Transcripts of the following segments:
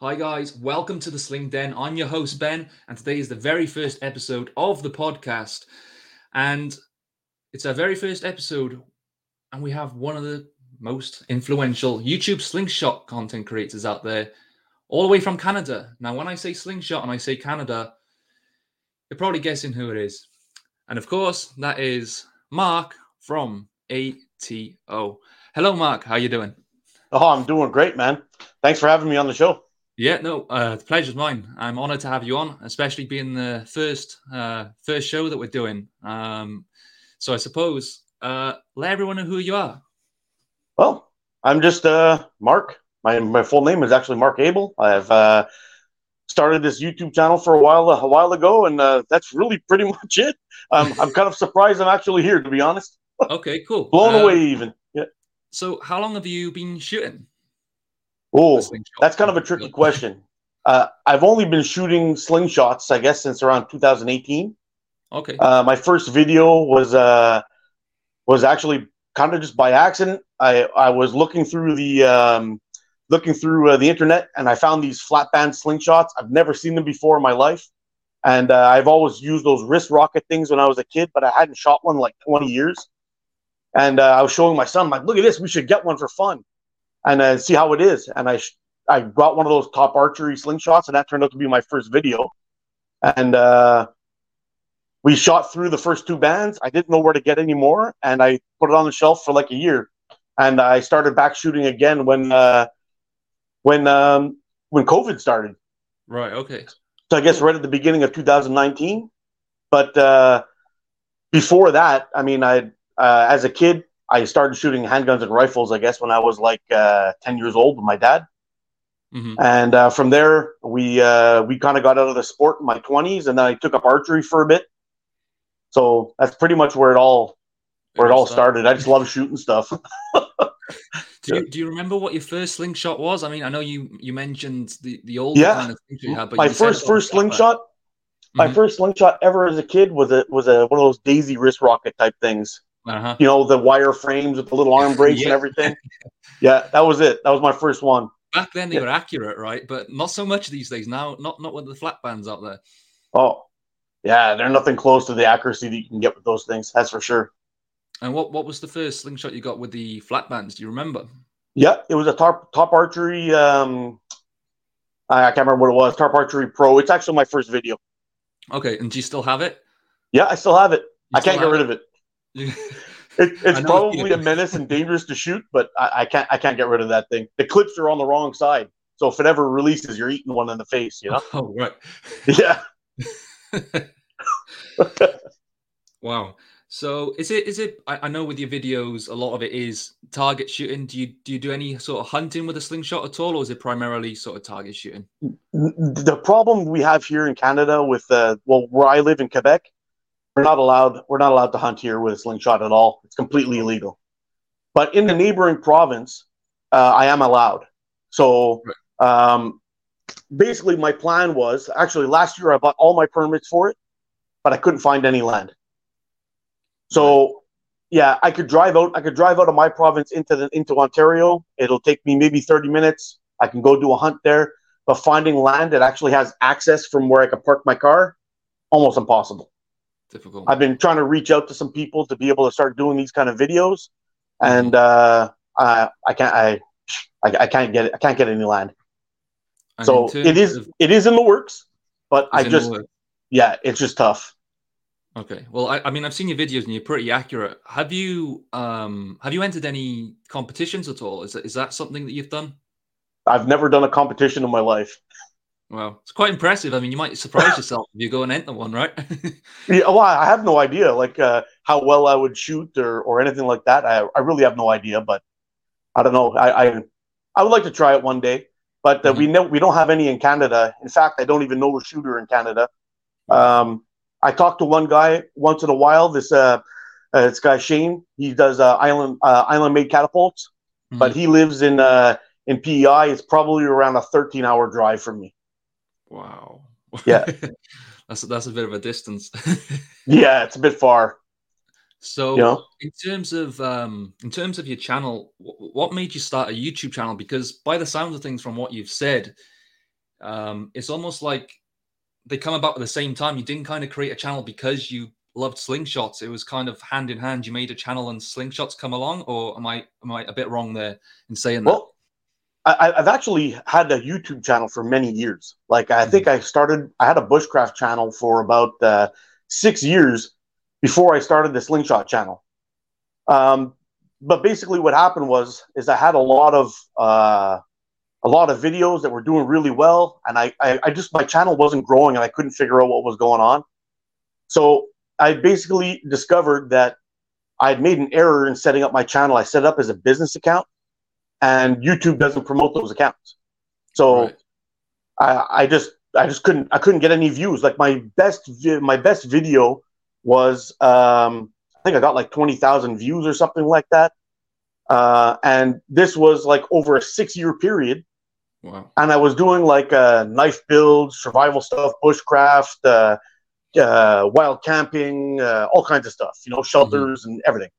Hi, guys. Welcome to the Sling Den. I'm your host, Ben, and today is the very first episode of the podcast. And it's our very first episode, and we have one of the most influential YouTube slingshot content creators out there, all the way from Canada. Now, when I say slingshot and I say Canada, you're probably guessing who it is. And of course, that is Mark from ATO. Hello, Mark. How are you doing? Oh, I'm doing great, man. Thanks for having me on the show. Yeah, no, uh, the pleasure's mine. I'm honored to have you on, especially being the first uh, first show that we're doing. Um, so I suppose uh, let everyone know who you are. Well, I'm just uh, Mark. My my full name is actually Mark Abel. I've uh, started this YouTube channel for a while a while ago, and uh, that's really pretty much it. Um, I'm kind of surprised I'm actually here, to be honest. Okay, cool. Blown Uh, away, even. Yeah. So, how long have you been shooting? Oh, that's kind of a tricky question. Uh, I've only been shooting slingshots, I guess, since around 2018. Okay. Uh, my first video was uh, was actually kind of just by accident. I I was looking through the um, looking through uh, the internet and I found these flat band slingshots. I've never seen them before in my life, and uh, I've always used those wrist rocket things when I was a kid, but I hadn't shot one like 20 years. And uh, I was showing my son, like, look at this, we should get one for fun, and uh, see how it is. And I sh- I got one of those top archery slingshots, and that turned out to be my first video. And uh, we shot through the first two bands. I didn't know where to get any more, and I put it on the shelf for like a year. And I started back shooting again when uh, when um, when COVID started. Right. Okay. So I guess right at the beginning of 2019. But uh, before that, I mean, I uh, as a kid, I started shooting handguns and rifles. I guess when I was like uh, 10 years old with my dad. hmm And uh, from there, we uh, we kind of got out of the sport in my 20s, and then I took up archery for a bit. So that's pretty much where it all where it all started. I just love shooting stuff. Do you, do you remember what your first slingshot was? I mean, I know you you mentioned the the older Yeah. kind of you had, but my you first first slingshot, my Mhm. first slingshot ever as a kid was a was a one of those Daisy wrist rocket type things. Uh-huh. You know, the wire frames with the little arm brace and everything. Yeah, that was it. That was my first one. Back then they Yeah. were accurate, right? But not so much these days. Now, not not with the flat bands out there. Oh, yeah, they're nothing close to the accuracy that you can get with those things. That's for sure. And what what was the first slingshot you got with the flat bands? Do you remember? Yeah, it was a top top archery. Um, I I can't remember what it was. Top archery pro. It's actually my first video. Okay, and do you still have it? Yeah, I still have it. You I can't get rid of it. It. it it's probably a menace and dangerous to shoot, but I, I can't I can't get rid of that thing. The clips are on the wrong side, so if it ever releases, you're eating one in the face. You know? oh right. yeah. wow. So is it is it? I, I know with your videos, a lot of it is target shooting. Do you do you do any sort of hunting with a slingshot at all, or is it primarily sort of target shooting? The problem we have here in Canada with uh, well, where I live in Quebec, we're not allowed we're not allowed to hunt here with a slingshot at all. It's completely illegal. But in the neighboring province, uh, I am allowed. So um, basically, my plan was actually last year I bought all my permits for it, but I couldn't find any land. So yeah, I could drive out. I could drive out of my province into the into Ontario. It'll take me maybe thirty minutes. I can go do a hunt there. But finding land that actually has access from where I can park my car, almost impossible. Difficult. I've been trying to reach out to some people to be able to start doing these kind of videos, and uh, I, I can't. I, I I can't get it. I can't get any land. And So it is it is in the works, but I is in the just yeah, it's just tough. Okay. Well, I, I mean, I've seen your videos and you're pretty accurate. Have you um have you entered any competitions at all? Is that, is that something that you've done? I've never done a competition in my life. Well, it's quite impressive. I mean, you might surprise yourself if you go and enter one, right? Yeah, well, I have no idea like uh, how well I would shoot or, or anything like that. I, I really have no idea, but I don't know. I I, I would like to try it one day, but uh, we know we don't have any in Canada. In fact, I don't even know a shooter in Canada. Um, I talk to one guy once in a while. This uh, uh this guy Shane. He does uh, island uh, island made catapults, but he lives in uh in PEI. It's probably around a thirteen hour drive from me. Wow. Yeah. that's that's a bit of a distance. Yeah, it's a bit far. so, You know? in terms of um, in terms of your channel, wh- what made you start a YouTube channel? Because by the sounds of things, from what you've said, Um, it's almost like they come about at the same time. You didn't kind of create a channel because you loved slingshots. It was kind of hand in hand. You made a channel and slingshots come along, or am I am I a bit wrong there in saying well, that? I, I've actually had a YouTube channel for many years. Like I mm-hmm. think I started. I had a bushcraft channel for about uh, six years before I started the slingshot channel. Um, but basically, what happened was is I had a lot of uh, a lot of videos that were doing really well, and I, I I just my channel wasn't growing, and I couldn't figure out what was going on. So I basically discovered that I had made an error in setting up my channel. I set it up as a business account, and YouTube doesn't promote those accounts. So right. I, I just I just couldn't I couldn't get any views. Like my best my best video was um, I think I got like twenty thousand views or something like that. Uh, and this was like over a six year period. Wow. And I was doing like uh, knife builds, survival stuff, bushcraft, uh, uh, wild camping, uh, all kinds of stuff, you know, shelters mm-hmm. and everything.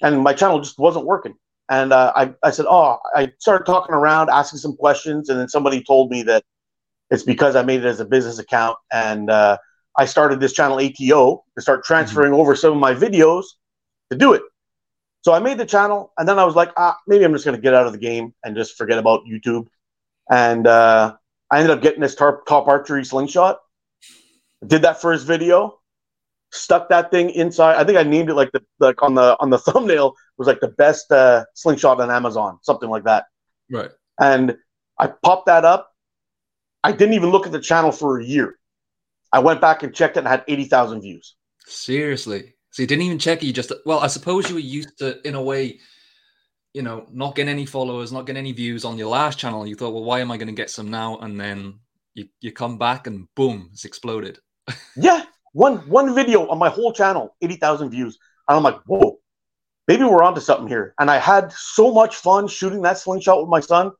And my channel just wasn't working. And uh, I, I said, oh, I started talking around, asking some questions, and then somebody told me that it's because I made it as a business account, and uh, I started this channel ATO to start transferring mm-hmm. over some of my videos to do it. So I made the channel, and then I was like, ah, maybe I'm just going to get out of the game and just forget about YouTube. And uh, I ended up getting this top, top archery slingshot, did that first video, stuck that thing inside. I think I named it like the like on the on the thumbnail was like the best uh, slingshot on Amazon, something like that. Right. And I popped that up. I didn't even look at the channel for a year. I went back and checked it and had eighty thousand views. Seriously. So you didn't even check it. You just well, I suppose you were used to, in a way, you know, not getting any followers, not getting any views on your last channel. You thought, well, why am I going to get some now? And then you you come back and boom, it's exploded yeah, one one video on my whole channel, eighty thousand views, and I'm like, whoa, maybe we're onto something here. And I had so much fun shooting that slingshot with my son.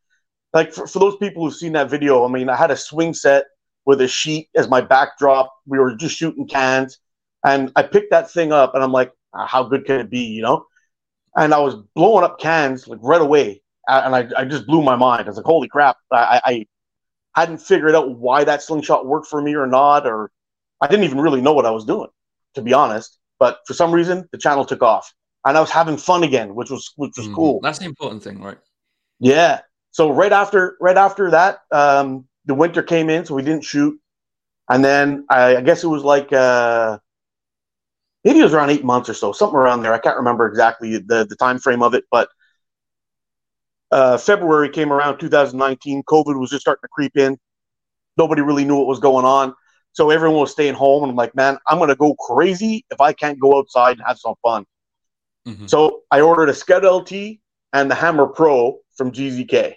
Like for, for those people who've seen that video, I mean, I had a swing set with a sheet as my backdrop. We were just shooting cans, and I picked that thing up, and I'm like, ah, how good can it be, you know? And I was blowing up cans like right away, and I, I just blew my mind. I was like, holy crap! I, I hadn't figured out why that slingshot worked for me or not, or I didn't even really know what I was doing, to be honest. But for some reason, the channel took off, and I was having fun again, which was which was mm, cool. That's the important thing, right? Yeah. So right after right after that, um, the winter came in, so we didn't shoot, and then I, I guess it was like uh, maybe it was around eight months or so, something around there. I can't remember exactly the the time frame of it, but uh, February came around 2019. COVID was just starting to creep in. Nobody really knew what was going on. So everyone was staying home, and I'm like, man, I'm gonna go crazy if I can't go outside and have some fun. Mm-hmm. So I ordered a Scout LT and the Hammer Pro from GZK.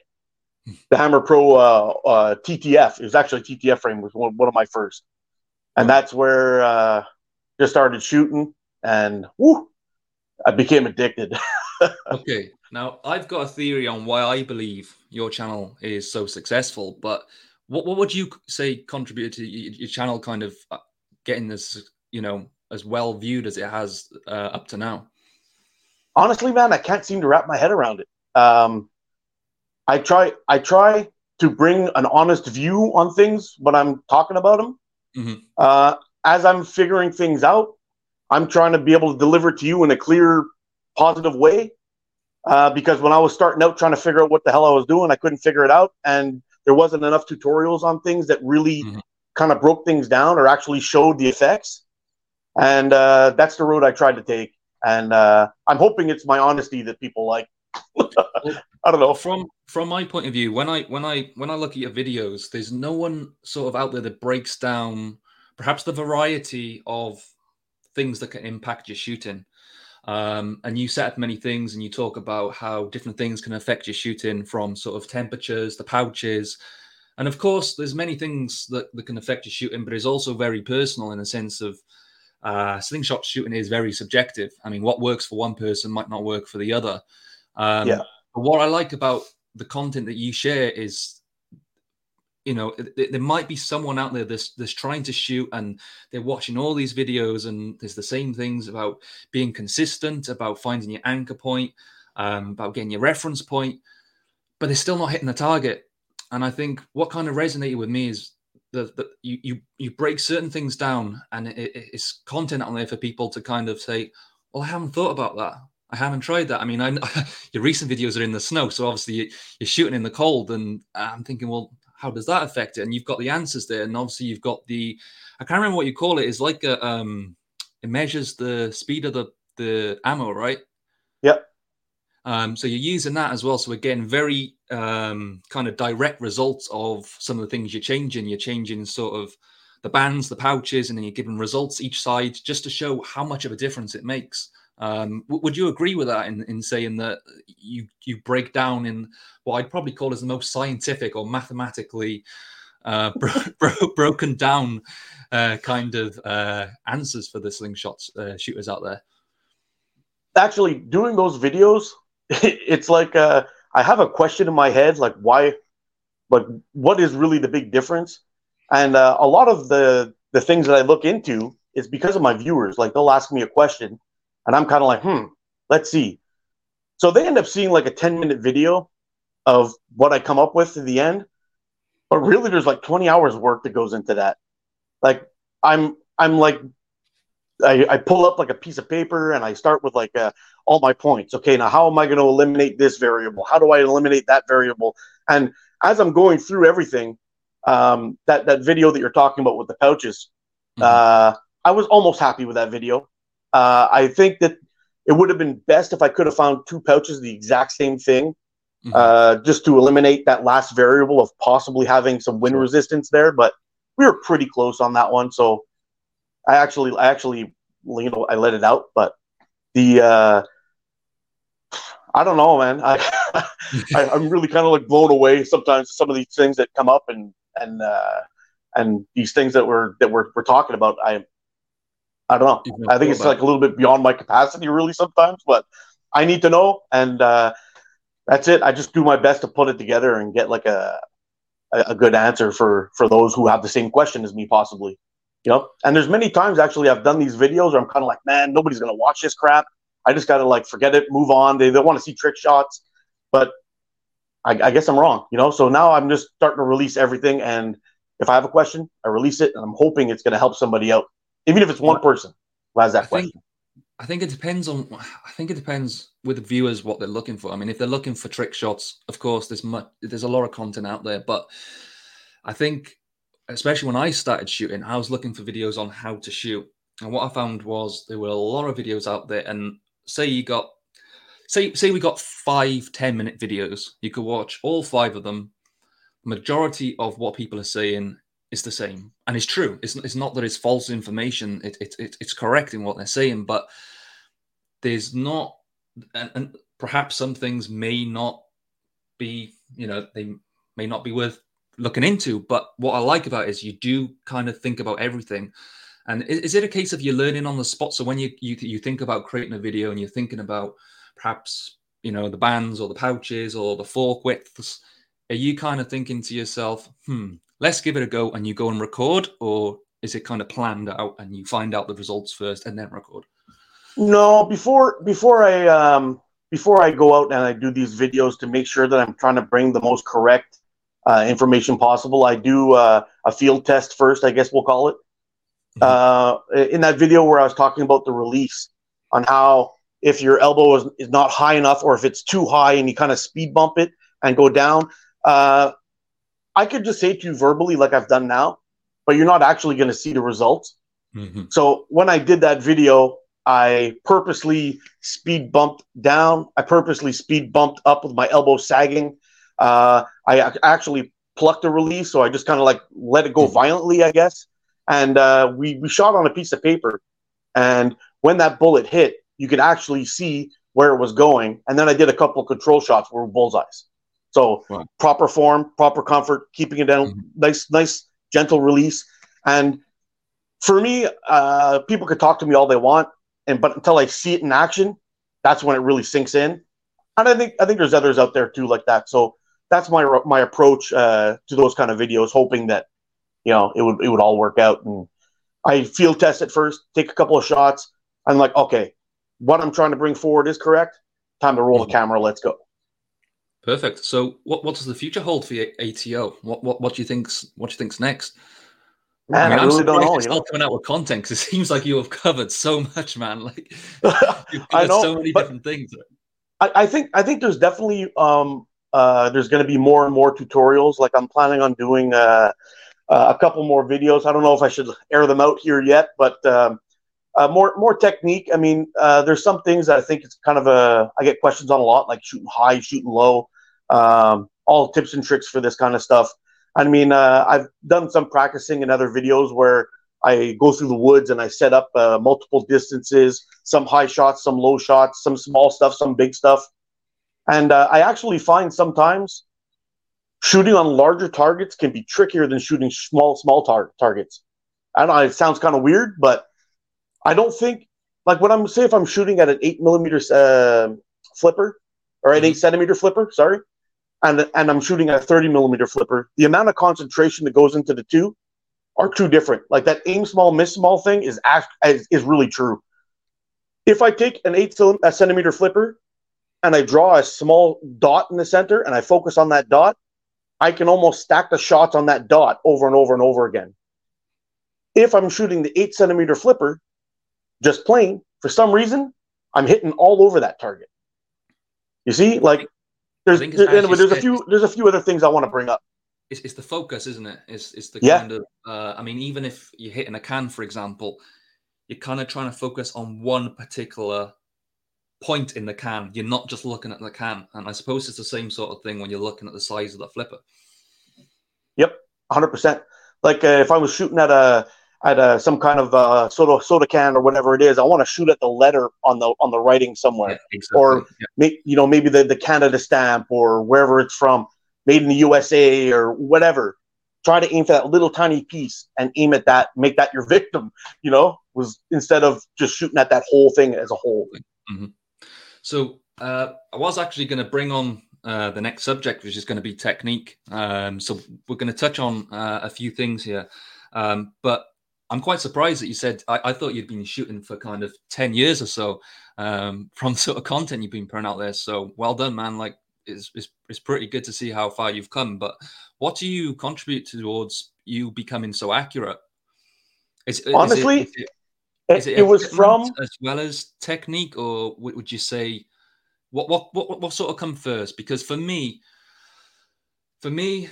The Hammer Pro uh, uh, TTF. It was actually TTF frame was one, one of my first, and that's where uh, just started shooting, and whoo, I became addicted. okay, now I've got a theory on why I believe your channel is so successful, but what what would you say contributed to your channel kind of uh, getting this, you know, as well viewed as it has uh, up to now? Honestly, man, I can't seem to wrap my head around it. Um, I try I try to bring an honest view on things when I'm talking about them. Mm-hmm. Uh, as I'm figuring things out, I'm trying to be able to deliver to you in a clear, positive way. Uh, because when I was starting out trying to figure out what the hell I was doing, I couldn't figure it out, and there wasn't enough tutorials on things that really mm-hmm. kind of broke things down or actually showed the effects. And uh, that's the road I tried to take. And uh, I'm hoping it's my honesty that people like. I don't know. From from my point of view, when I when I when I look at your videos, there's no one sort of out there that breaks down perhaps the variety of things that can impact your shooting. Um, and you set up many things and you talk about how different things can affect your shooting from sort of temperatures, the pouches. And of course, there's many things that, that can affect your shooting, but it's also very personal in a sense of uh, slingshot shooting is very subjective. I mean, what works for one person might not work for the other. Um, yeah. But what I like about the content that you share is you know there might be someone out there that's that's trying to shoot and they're watching all these videos and there's the same things about being consistent about finding your anchor point um, about getting your reference point but they're still not hitting the target and I think what kind of resonated with me is that the, you, you you break certain things down, and it, it's content on there for people to kind of say, "Well, I haven't thought about that. I haven't tried that." I mean, I your recent videos are in the snow, so obviously you're shooting in the cold, and I'm thinking, well, how does that affect it? And you've got the answers there, and obviously you've got the I can't remember what you call it. It's like a um, it measures the speed of the the ammo, right? Yep. Um, so you're using that as well. So again, very um, kind of direct results of some of the things you're changing. You're changing sort of the bands, the pouches, and then you're giving results each side just to show how much of a difference it makes. Um, w- would you agree with that in, in saying that you you break down in what I'd probably call as the most scientific or mathematically uh, bro- bro- broken down uh, kind of uh, answers for the slingshots uh, shooters out there? Actually, doing those videos, it's like uh, I have a question in my head, like why, but what is really the big difference? And uh, a lot of the the things that I look into is because of my viewers. Like they'll ask me a question, and I'm kind of like, hmm, let's see. So they end up seeing like a 10 minute video of what I come up with in the end. But really, there's like 20 hours work that goes into that. Like I'm I'm like I, I, pull up like a piece of paper and I start with like uh, all my points. Okay, now how am I going to eliminate this variable? How do I eliminate that variable? And as I'm going through everything, um, that that video that you're talking about with the pouches, mm-hmm. uh, I was almost happy with that video. Uh, I think that it would have been best if I could have found two pouches the exact same thing, mm-hmm. uh, just to eliminate that last variable of possibly having some wind resistance there. But we were pretty close on that one, so I actually, I actually, you know, I let it out, but the, uh, I don't know, man. I, I am really kind of like blown away sometimes some of these things that come up and and uh, and these things that we're that we're we're talking about. I I don't know. I think it's like a little bit beyond my capacity, really, sometimes. But I need to know, and uh, that's it. I just do my best to put it together and get like a a good answer for for those who have the same question as me, possibly. You know, and there's many times actually I've done these videos where I'm kind of like, man, nobody's gonna watch this crap. I just gotta like forget it, move on. They they want to see trick shots, but I, I guess I'm wrong. You know, so now I'm just starting to release everything, and if I have a question, I release it, and I'm hoping it's gonna help somebody out, even if it's one person who has that I question. Think, I think it depends on. I think it depends with the viewers what they're looking for. I mean, if they're looking for trick shots, of course, there's much, there's a lot of content out there, but I think especially when I started shooting, I was looking for videos on how to shoot. And what I found was there were a lot of videos out there. And say you got, say, say we got five 10 minute videos, you could watch all five of them. Majority of what people are saying is the same. And it's true. It's, it's not that it's false information, it, it, it it's correct in what they're saying, but there's not, and, and perhaps some things may not be, you know, they may not be worth looking into. But what I like about is you do kind of think about everything. And is, is, it a case of you're learning on the spot? So when you, you you think about creating a video and you're thinking about perhaps you know the bands or the pouches or the fork widths, are you kind of thinking to yourself, hmm, let's give it a go, and you go and record, or is it kind of planned out and you find out the results first and then record? No, before before I um before I go out and I do these videos to make sure that I'm trying to bring the most correct uh, information possible. I do uh, a field test first, I guess we'll call it. Mm-hmm. Uh, in that video where I was talking about the release on how if your elbow is, is not high enough or if it's too high and you kind of speed bump it and go down, uh, I could just say to you verbally, like I've done now, but you're not actually going to see the results. Mm-hmm. So when I did that video, I purposely speed bumped down. I purposely speed bumped up with my elbow sagging uh, I actually plucked a release, so I just kind of like let it go hmm. violently, I guess. And uh, we we shot on a piece of paper, and when that bullet hit, you could actually see where it was going. And then I did a couple control shots where bullseyes. So wow. proper form, proper comfort, keeping it down, mm-hmm. nice, nice, gentle release. And for me, uh, people could talk to me all they want, and but until I see it in action, that's when it really sinks in. And I think I think there's others out there too like that. So that's my my approach uh, to those kind of videos, hoping that you know it would it would all work out. And I field test it first, take a couple of shots. I'm like, okay, what I'm trying to bring forward is correct. Time to roll mm-hmm. the camera. Let's go. Perfect. So, what, what does the future hold for ATO? What what what do you think's what do you think's next? Man, I, mean, I really don't know. Still coming out with content because it seems like you have covered so much, man. Like I know so many different things. I, I, think I think there's definitely um uh there's going to be more and more tutorials. Like I'm planning on doing uh, uh, a couple more videos. I don't know if I should air them out here yet, but um, uh, more more technique. I mean, uh, there's some things that I think it's kind of a. I get questions on a lot, like shooting high, shooting low, um, all tips and tricks for this kind of stuff. I mean, I've done some practicing in other videos where I go through the woods and I set up multiple distances, some high shots, some low shots, some small stuff, some big stuff, and uh, I actually find sometimes shooting on larger targets can be trickier than shooting small small tar- targets. I don't know. It sounds kind of weird, but I don't think like when I'm say if I'm shooting at an eight millimeter uh, flipper or an mm-hmm. eight centimeter flipper, sorry, and and I'm shooting at a thirty millimeter flipper, the amount of concentration that goes into the two are two different. Like that aim small, miss small thing is is, is really true. If I take an eight centimeter flipper and I draw a small dot in the center and I focus on that dot, I can almost stack the shots on that dot over and over and over again. If I'm shooting the eight centimeter flipper, just plain, for some reason, I'm hitting all over that target. You see, like there's there, anyway, there's a few there's a few other things I want to bring up. It's, it's the focus, isn't it? It's it's the yeah. kind of uh, I mean, even if you're hitting a can, for example, you're kind of trying to focus on one particular point in the can. You're not just looking at the can. And I suppose it's the same sort of thing when you're looking at the size of the flipper. Yep, 100%. Like uh, if I was shooting at a at a, some kind of uh, soda soda can or whatever it is. I want to shoot at the letter on the on the writing somewhere, yeah, exactly. or yeah. you know maybe the the Canada stamp or wherever it's from, made in the USA or whatever. Try to aim for that little tiny piece and aim at that. Make that your victim. You know, was instead of just shooting at that whole thing as a whole. Mm-hmm. So uh, I was actually going to bring on uh, the next subject, which is going to be technique. Um, so we're going to touch on uh, a few things here. Um, but I'm quite surprised that you said I, I, thought you'd been shooting for kind of 10 years or so um, from sort of content you've been putting out there. So well done, man. Like it's, it's, it's pretty good to see how far you've come. But what do you contribute towards you becoming so accurate? Is, Honestly, is it, is it, it, it was from as well as technique, or would you say what, what what what sort of come first? Because for me, for me,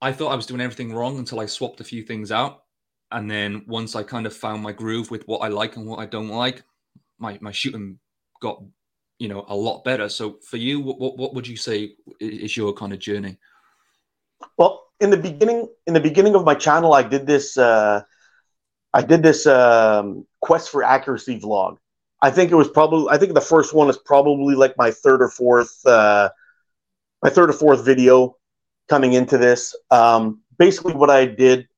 I thought I was doing everything wrong until I swapped a few things out and then once I kind of found my groove with what I like and what I don't like, my my shooting got you know a lot better. So for you, what what, what would you say is your kind of journey? Well, in the beginning, in the beginning of my channel, I did this. Uh, I did this um, quest for accuracy vlog. I think it was probably. I think the first one is probably like my third or fourth. Uh, my third or fourth video coming into this. Um, basically, what I did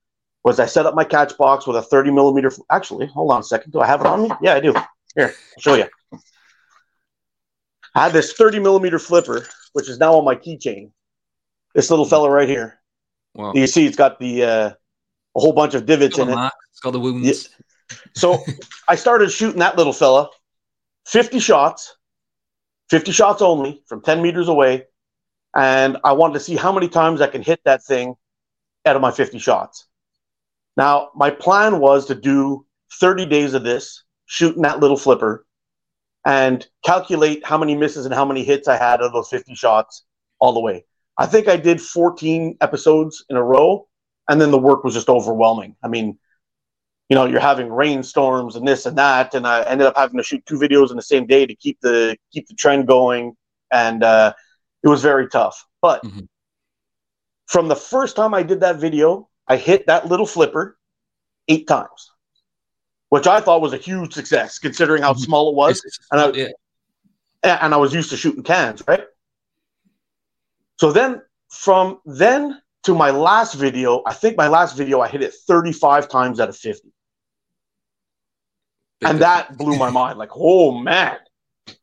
was I set up my catch box with a 30 millimeter. Actually, hold on a second. Do I have it on me? Yeah, I do. Here, I'll show you. I had this 30 millimeter flipper, which is now on my keychain. This little fella right here. Wow. You see, it's got the uh, a whole bunch of divots in it. It's got the wounds. So I started shooting that little fella, 50 shots, 50 shots only from 10 meters away. And I wanted to see how many times I can hit that thing out of my 50 shots. Now, my plan was to do 30 days of this, shooting that little flipper, and calculate how many misses and how many hits I had out of those 50 shots all the way. I think I did 14 episodes in a row, and then the work was just overwhelming. I mean, you know, you're having rainstorms and this and that, and I ended up having to shoot two videos in the same day to keep the keep the trend going, and uh, it was very tough. But mm-hmm. from the first time I did that video I hit that little flipper eight times, which I thought was a huge success considering how mm-hmm. small it was. And I, yeah. and I was used to shooting cans, right? So then from then to my last video, I think my last video I hit it 35 times out of 50. And that blew my mind. Like, oh man,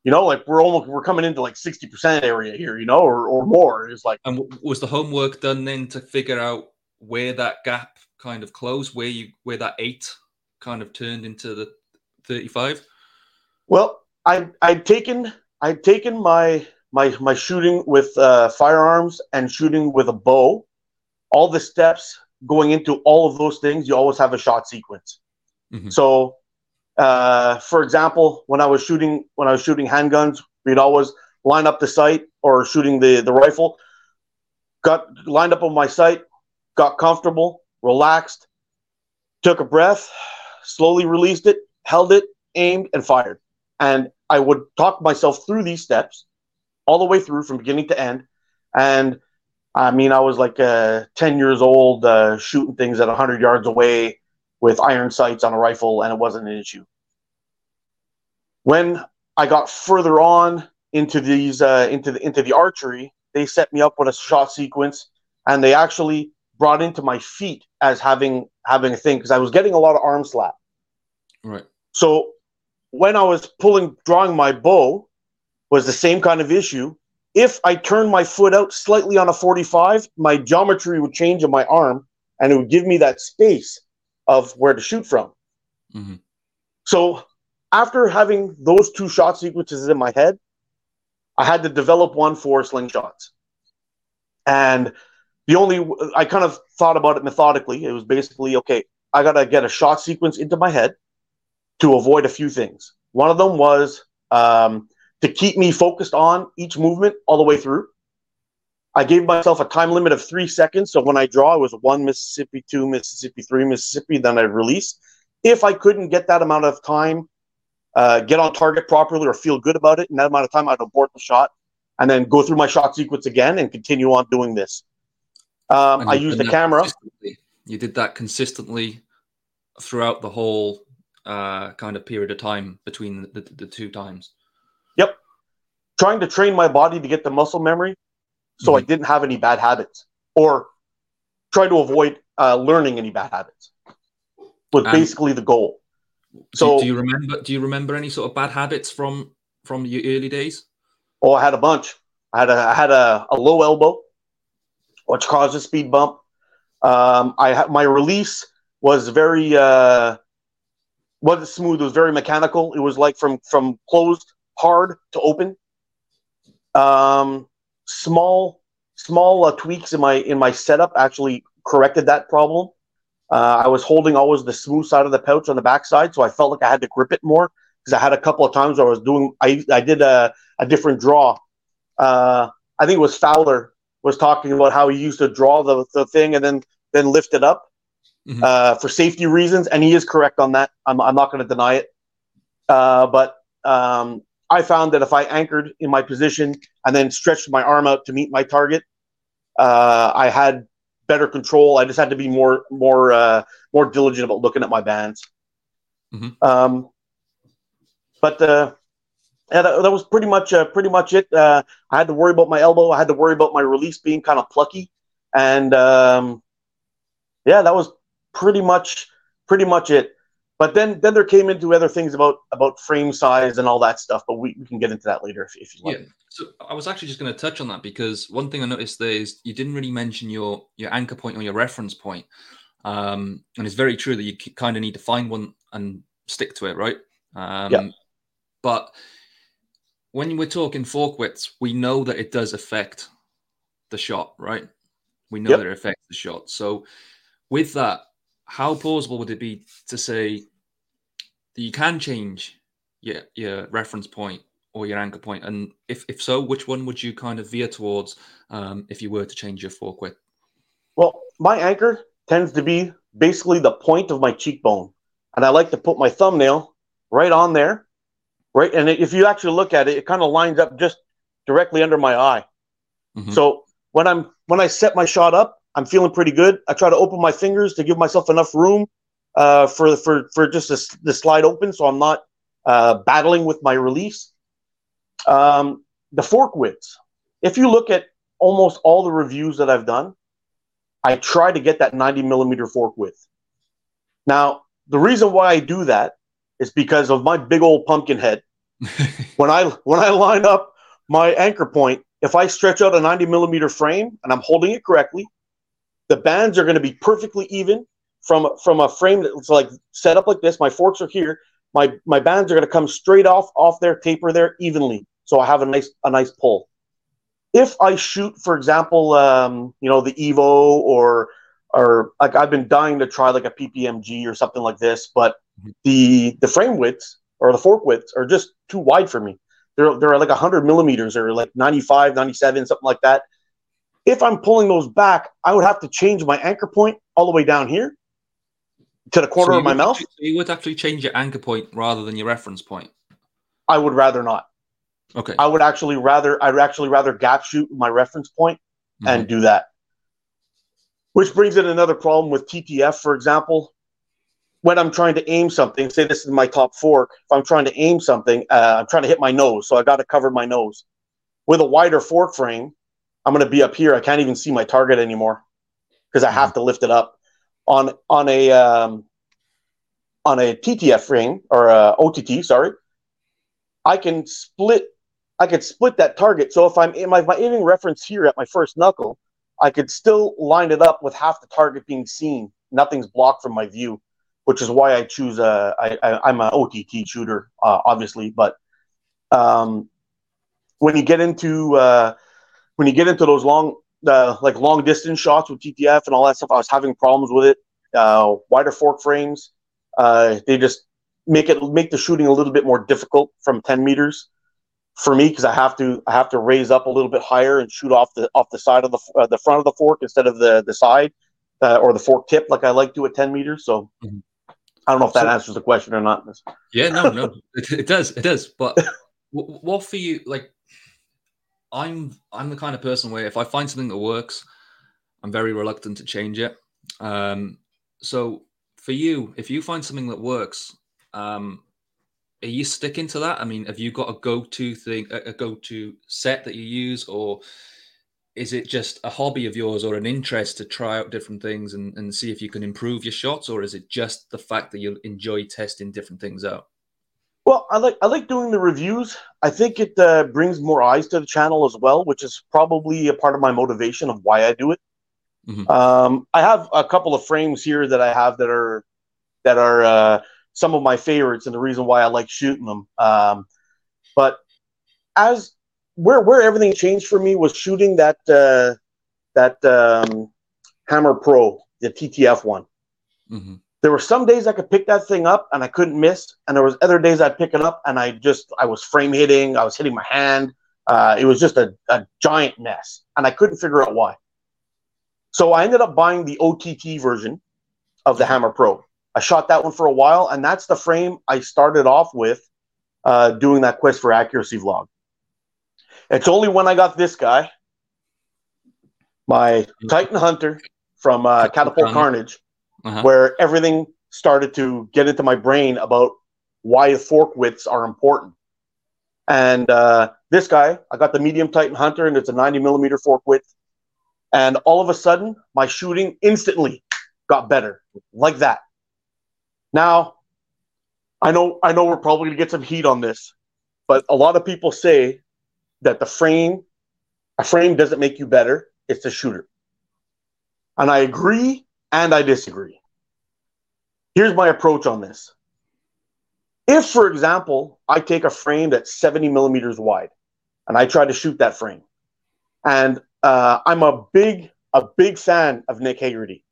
you know, like we're almost we're coming into like 60% area here, you know, or, or more. It's like And was the homework done then to figure out where that gap kind of closed, where you where that eight kind of turned into the 35? Well, I I'd taken I'd taken my my my shooting with uh, firearms and shooting with a bow, all the steps going into all of those things, you always have a shot sequence. Mm-hmm. So, uh, for example, when I was shooting when I was shooting handguns, we'd always line up the sight or shooting the the rifle. Got lined up on my sight, got comfortable, relaxed, took a breath, slowly released it, held it, aimed, and fired. And I would talk myself through these steps all the way through from beginning to end. And I mean, I was like uh, 10 years old uh, shooting things at 100 yards away with iron sights on a rifle, and it wasn't an issue. When I got further on into these uh, into the into the archery, they set me up with a shot sequence, and they actually brought into my feet as having having a thing because I was getting a lot of arm slap. Right. So when I was pulling drawing my bow was the same kind of issue. If I turned my foot out slightly on a 45, my geometry would change in my arm and it would give me that space of where to shoot from. Mm-hmm. So after having those two shot sequences in my head, I had to develop one for slingshots. And the only I kind of thought about it methodically. It was basically okay. I got to get a shot sequence into my head to avoid a few things. One of them was um, to keep me focused on each movement all the way through. I gave myself a time limit of three seconds. So when I draw, it was one Mississippi, two Mississippi, three Mississippi. Then I release. If I couldn't get that amount of time, uh, get on target properly, or feel good about it in that amount of time, I'd abort the shot and then go through my shot sequence again and continue on doing this. Um, I used the camera. You did that consistently throughout the whole uh, kind of period of time between the, the, the, two times. Yep. Trying to train my body to get the muscle memory so mm-hmm. I didn't have any bad habits or try to avoid uh, learning any bad habits was and basically the goal. So do, you remember do you remember any sort of bad habits from from your early days? Oh, I had a bunch. I had a I had a, a low elbow which caused a speed bump. Um, I my release was very uh, wasn't smooth. It was very mechanical. It was like from from closed hard to open. Um, small small uh, tweaks in my in my setup actually corrected that problem. Uh, I was holding always the smooth side of the pouch on the backside, so I felt like I had to grip it more because I had a couple of times where I was doing I I did a, a different draw. Uh, I think it was Fowler was talking about how he used to draw the, the thing and then then lift it up mm-hmm. uh, for safety reasons, and he is correct on that. I'm, I'm not going to deny it. Uh, but um, I found that if I anchored in my position and then stretched my arm out to meet my target, uh, I had better control. I just had to be more more uh, more diligent about looking at my bands. Mm-hmm. Um, but uh, yeah, that, that was pretty much uh, pretty much it. Uh, I had to worry about my elbow. I had to worry about my release being kind of plucky, and um, yeah, that was pretty much pretty much it. But then then there came into other things about about frame size and all that stuff. But we, we can get into that later if, if you like. Yeah. So I was actually just going to touch on that because one thing I noticed there is you didn't really mention your your anchor point or your reference point. Um, and it's very true that you kind of need to find one and stick to it, right? Um, yeah. But when we're talking fork widths, we know that it does affect the shot, right? We know yep. that it affects the shot. So, with that, how plausible would it be to say that you can change your your reference point or your anchor point? And if if so, which one would you kind of veer towards um, if you were to change your fork width? Well, my anchor tends to be basically the point of my cheekbone, and I like to put my thumbnail right on there right? And if you actually look at it, it kind of lines up just directly under my eye. Mm-hmm. So when I'm when I set my shot up, I'm feeling pretty good. I try to open my fingers to give myself enough room uh, for for for just the, the slide open, so I'm not uh, battling with my release. Um, the fork widths. If you look at almost all the reviews that I've done, I try to get that 90 millimeter fork width. Now, the reason why I do that is because of my big old pumpkin head. when I when I line up my anchor point, if I stretch out a 90 millimeter frame and I'm holding it correctly, the bands are going to be perfectly even from from a frame that's like set up like this. My forks are here. My my bands are going to come straight off off their taper there evenly. So I have a nice a nice pull. if I shoot, for example, um, you know, the Evo or or like I've been dying to try like a PPMG or something like this, but mm-hmm. the the frame widths or the fork widths are just too wide for me. They're they're like 100 millimeters or like 95, 97, something like that. If I'm pulling those back, I would have to change my anchor point all the way down here to the corner so of my mouth. Actually, you would actually change your anchor point rather than your reference point. I would rather not. Okay. I would actually rather I'd actually rather gap shoot my reference point mm-hmm. and do that. Which brings in another problem with TTF, for example. When I'm trying to aim something, say this is my top fork. If I'm trying to aim something, uh, I'm trying to hit my nose, so I got to cover my nose. With a wider fork frame, I'm going to be up here. I can't even see my target anymore because I have mm-hmm. to lift it up. On on a um, on a TTF frame or a OTT, sorry, I can split I could split that target. So if I'm in my, my aiming reference here at my first knuckle, I could still line it up with half the target being seen. Nothing's blocked from my view, which is why I choose a. I, I, I'm an OTT shooter, uh, obviously. But um, when you get into uh, when you get into those long, uh, like long distance shots with TTF and all that stuff, I was having problems with it. Uh, wider fork frames, uh, they just make it make the shooting a little bit more difficult from 10 meters for me because I have to I have to raise up a little bit higher and shoot off the off the side of the uh, the front of the fork instead of the the side uh, or the fork tip like I like to at 10 meters. So mm-hmm. I don't know if that so, answers the question or not. Yeah, no, no, it, it does, it does. But what for you? Like, I'm I'm the kind of person where if I find something that works, I'm very reluctant to change it. Um, so for you, if you find something that works, um, are you sticking to that? I mean, have you got a go-to thing, a go-to set that you use, or is it just a hobby of yours or an interest to try out different things and, and see if you can improve your shots, or is it just the fact that you enjoy testing different things out? Well, I like I like doing the reviews. I think it uh, brings more eyes to the channel as well, which is probably a part of my motivation of why I do it. Mm-hmm. Um, I have a couple of frames here that I have that are that are uh, some of my favorites and the reason why I like shooting them. Um, but as where where everything changed for me was shooting that uh, that um, Hammer Pro, the TTF one. Mm-hmm. There were some days I could pick that thing up and I couldn't miss, and there was other days I'd pick it up and I just I was frame hitting, I was hitting my hand. Uh, it was just a, a giant mess, and I couldn't figure out why. So I ended up buying the OTT version of the Hammer Pro. I shot that one for a while, and that's the frame I started off with uh, doing that quest for accuracy vlog. It's only when I got this guy, my Titan Hunter from uh, Catapult Carnage, uh-huh. where everything started to get into my brain about why fork widths are important. And uh, this guy, I got the medium Titan Hunter, and it's a 90 millimeter fork width. And all of a sudden, my shooting instantly got better, like that. Now, I know I know we're probably gonna get some heat on this, but a lot of people say that the frame, a frame doesn't make you better, it's the shooter. And I agree and I disagree. Here's my approach on this. If, for example, I take a frame that's 70 millimeters wide and I try to shoot that frame, and uh, I'm a big, a big fan of Nick Hagerty.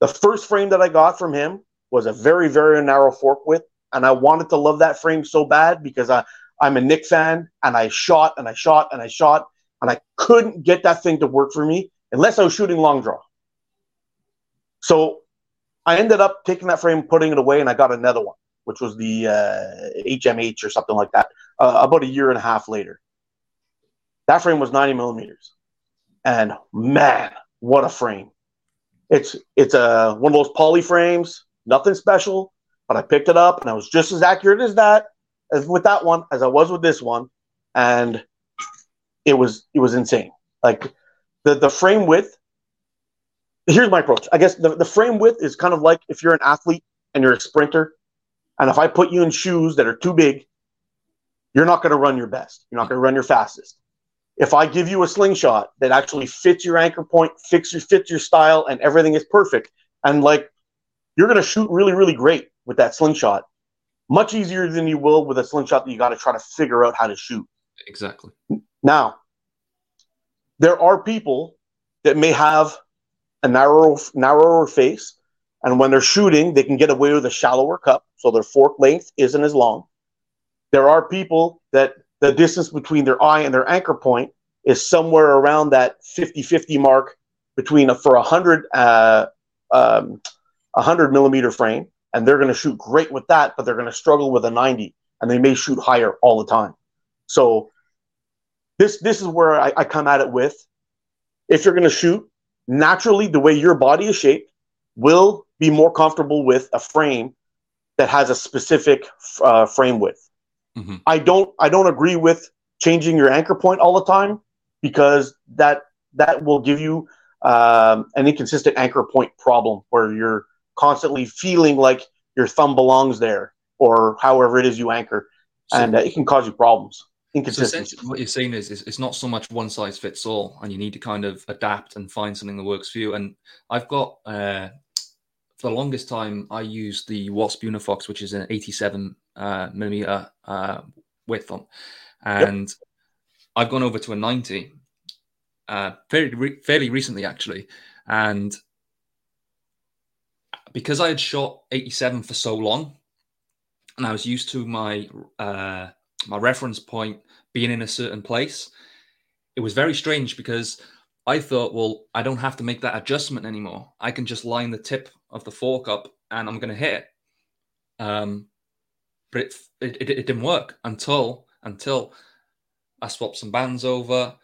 The first frame that I got from him was a very, very narrow fork width. And I wanted to love that frame so bad because I, I'm a Nick fan and I shot and I shot and I shot and I couldn't get that thing to work for me unless I was shooting long draw. So I ended up taking that frame, putting it away, and I got another one, which was the uh, HMH or something like that, uh, about a year and a half later. That frame was 90 millimeters. And man, what a frame. It's it's a uh, one of those poly frames nothing special, but I picked it up and I was just as accurate as that as with that one as I was with this one, and it was it was insane. Like the the frame width. Here's my approach. I guess the, the frame width is kind of like if you're an athlete and you're a sprinter, and if I put you in shoes that are too big, you're not going to run your best. You're not going to run your fastest. If I give you a slingshot that actually fits your anchor point, fits your fits your style, and everything is perfect, and like you're going to shoot really, really great with that slingshot. Much easier than you will with a slingshot that you got to try to figure out how to shoot. Exactly. Now, there are people that may have a narrow, narrower face, and when they're shooting, they can get away with a shallower cup, so their fork length isn't as long. There are people that the distance between their eye and their anchor point is somewhere around that 50-50 mark between a, for a hundred uh, um, hundred millimeter frame, and they're going to shoot great with that, but they're going to struggle with a 90, and they may shoot higher all the time. So this this is where I, I come at it with if you're going to shoot naturally the way your body is shaped will be more comfortable with a frame that has a specific uh, frame width. Mm-hmm. i don't i don't agree with changing your anchor point all the time because that that will give you um, an inconsistent anchor point problem where you're constantly feeling like your thumb belongs there or however it is you anchor. So, and uh, it can cause you problems So what you're saying is, is it's not so much one size fits all, and you need to kind of adapt and find something that works for you. And I've got uh, for the longest time I used the Wasp Unifox, which is an 87 uh, millimeter uh, width on, and yep. I've gone over to a 90 uh, fairly re- fairly recently actually, and because I had shot 87 for so long, and I was used to my uh, my reference point being in a certain place, it was very strange because I thought, well, I don't have to make that adjustment anymore. I can just line the tip of the fork up and I'm going to hit. Um, but it, it, it, it didn't work until until I swapped some bands over.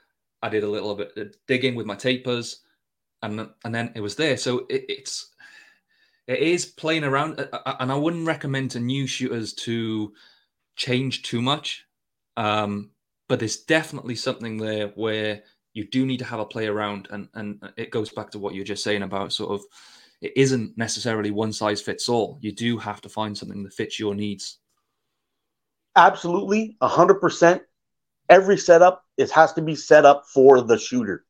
I did a little bit of digging with my tapers, and and then it was there. So it, it's it is playing around, and I wouldn't recommend to new shooters to change too much. Um, but there's definitely something there where you do need to have a play around, and and it goes back to what you're just saying about sort of it isn't necessarily one size fits all. You do have to find something that fits your needs. Absolutely, hundred percent. Every setup it has to be set up for the shooter.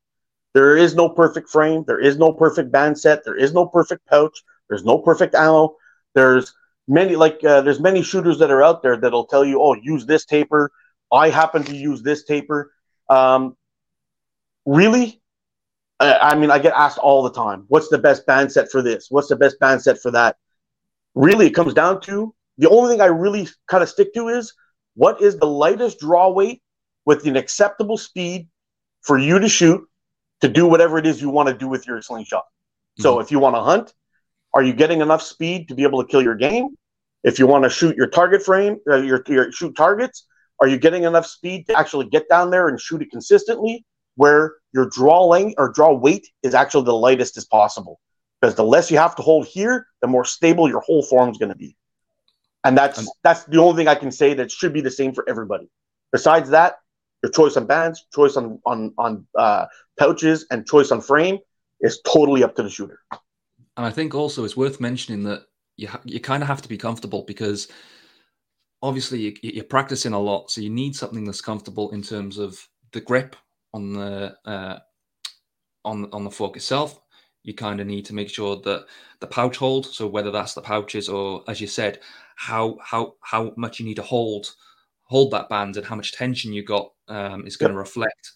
There is no perfect frame. There is no perfect band set. There is no perfect pouch. There's no perfect ammo. There's many like uh, there's many shooters that are out there that'll tell you, oh, use this taper. I happen to use this taper. Um, really, I, I mean, I get asked all the time, what's the best band set for this? What's the best band set for that? Really, it comes down to the only thing I really kind of stick to is what is the lightest draw weight with an acceptable speed for you to shoot to do whatever it is you want to do with your slingshot. Mm-hmm. So if you want to hunt, are you getting enough speed to be able to kill your game? If you want to shoot your target frame, uh, your, your shoot targets, are you getting enough speed to actually get down there and shoot it consistently where your draw length or draw weight is actually the lightest as possible? Because the less you have to hold here, the more stable your whole form is going to be. And that's that's the only thing I can say that should be the same for everybody. Besides that, your choice on bands, choice on on on uh, pouches, and choice on frame is totally up to the shooter. And I think also it's worth mentioning that you ha- you kind of have to be comfortable because obviously you, are practicing a lot, so you need something that's comfortable in terms of the grip on the uh, on on the fork itself. You kind of need to make sure that the pouch hold. So whether that's the pouches or, as you said, how how how much you need to hold hold that band and how much tension you got um, is going to reflect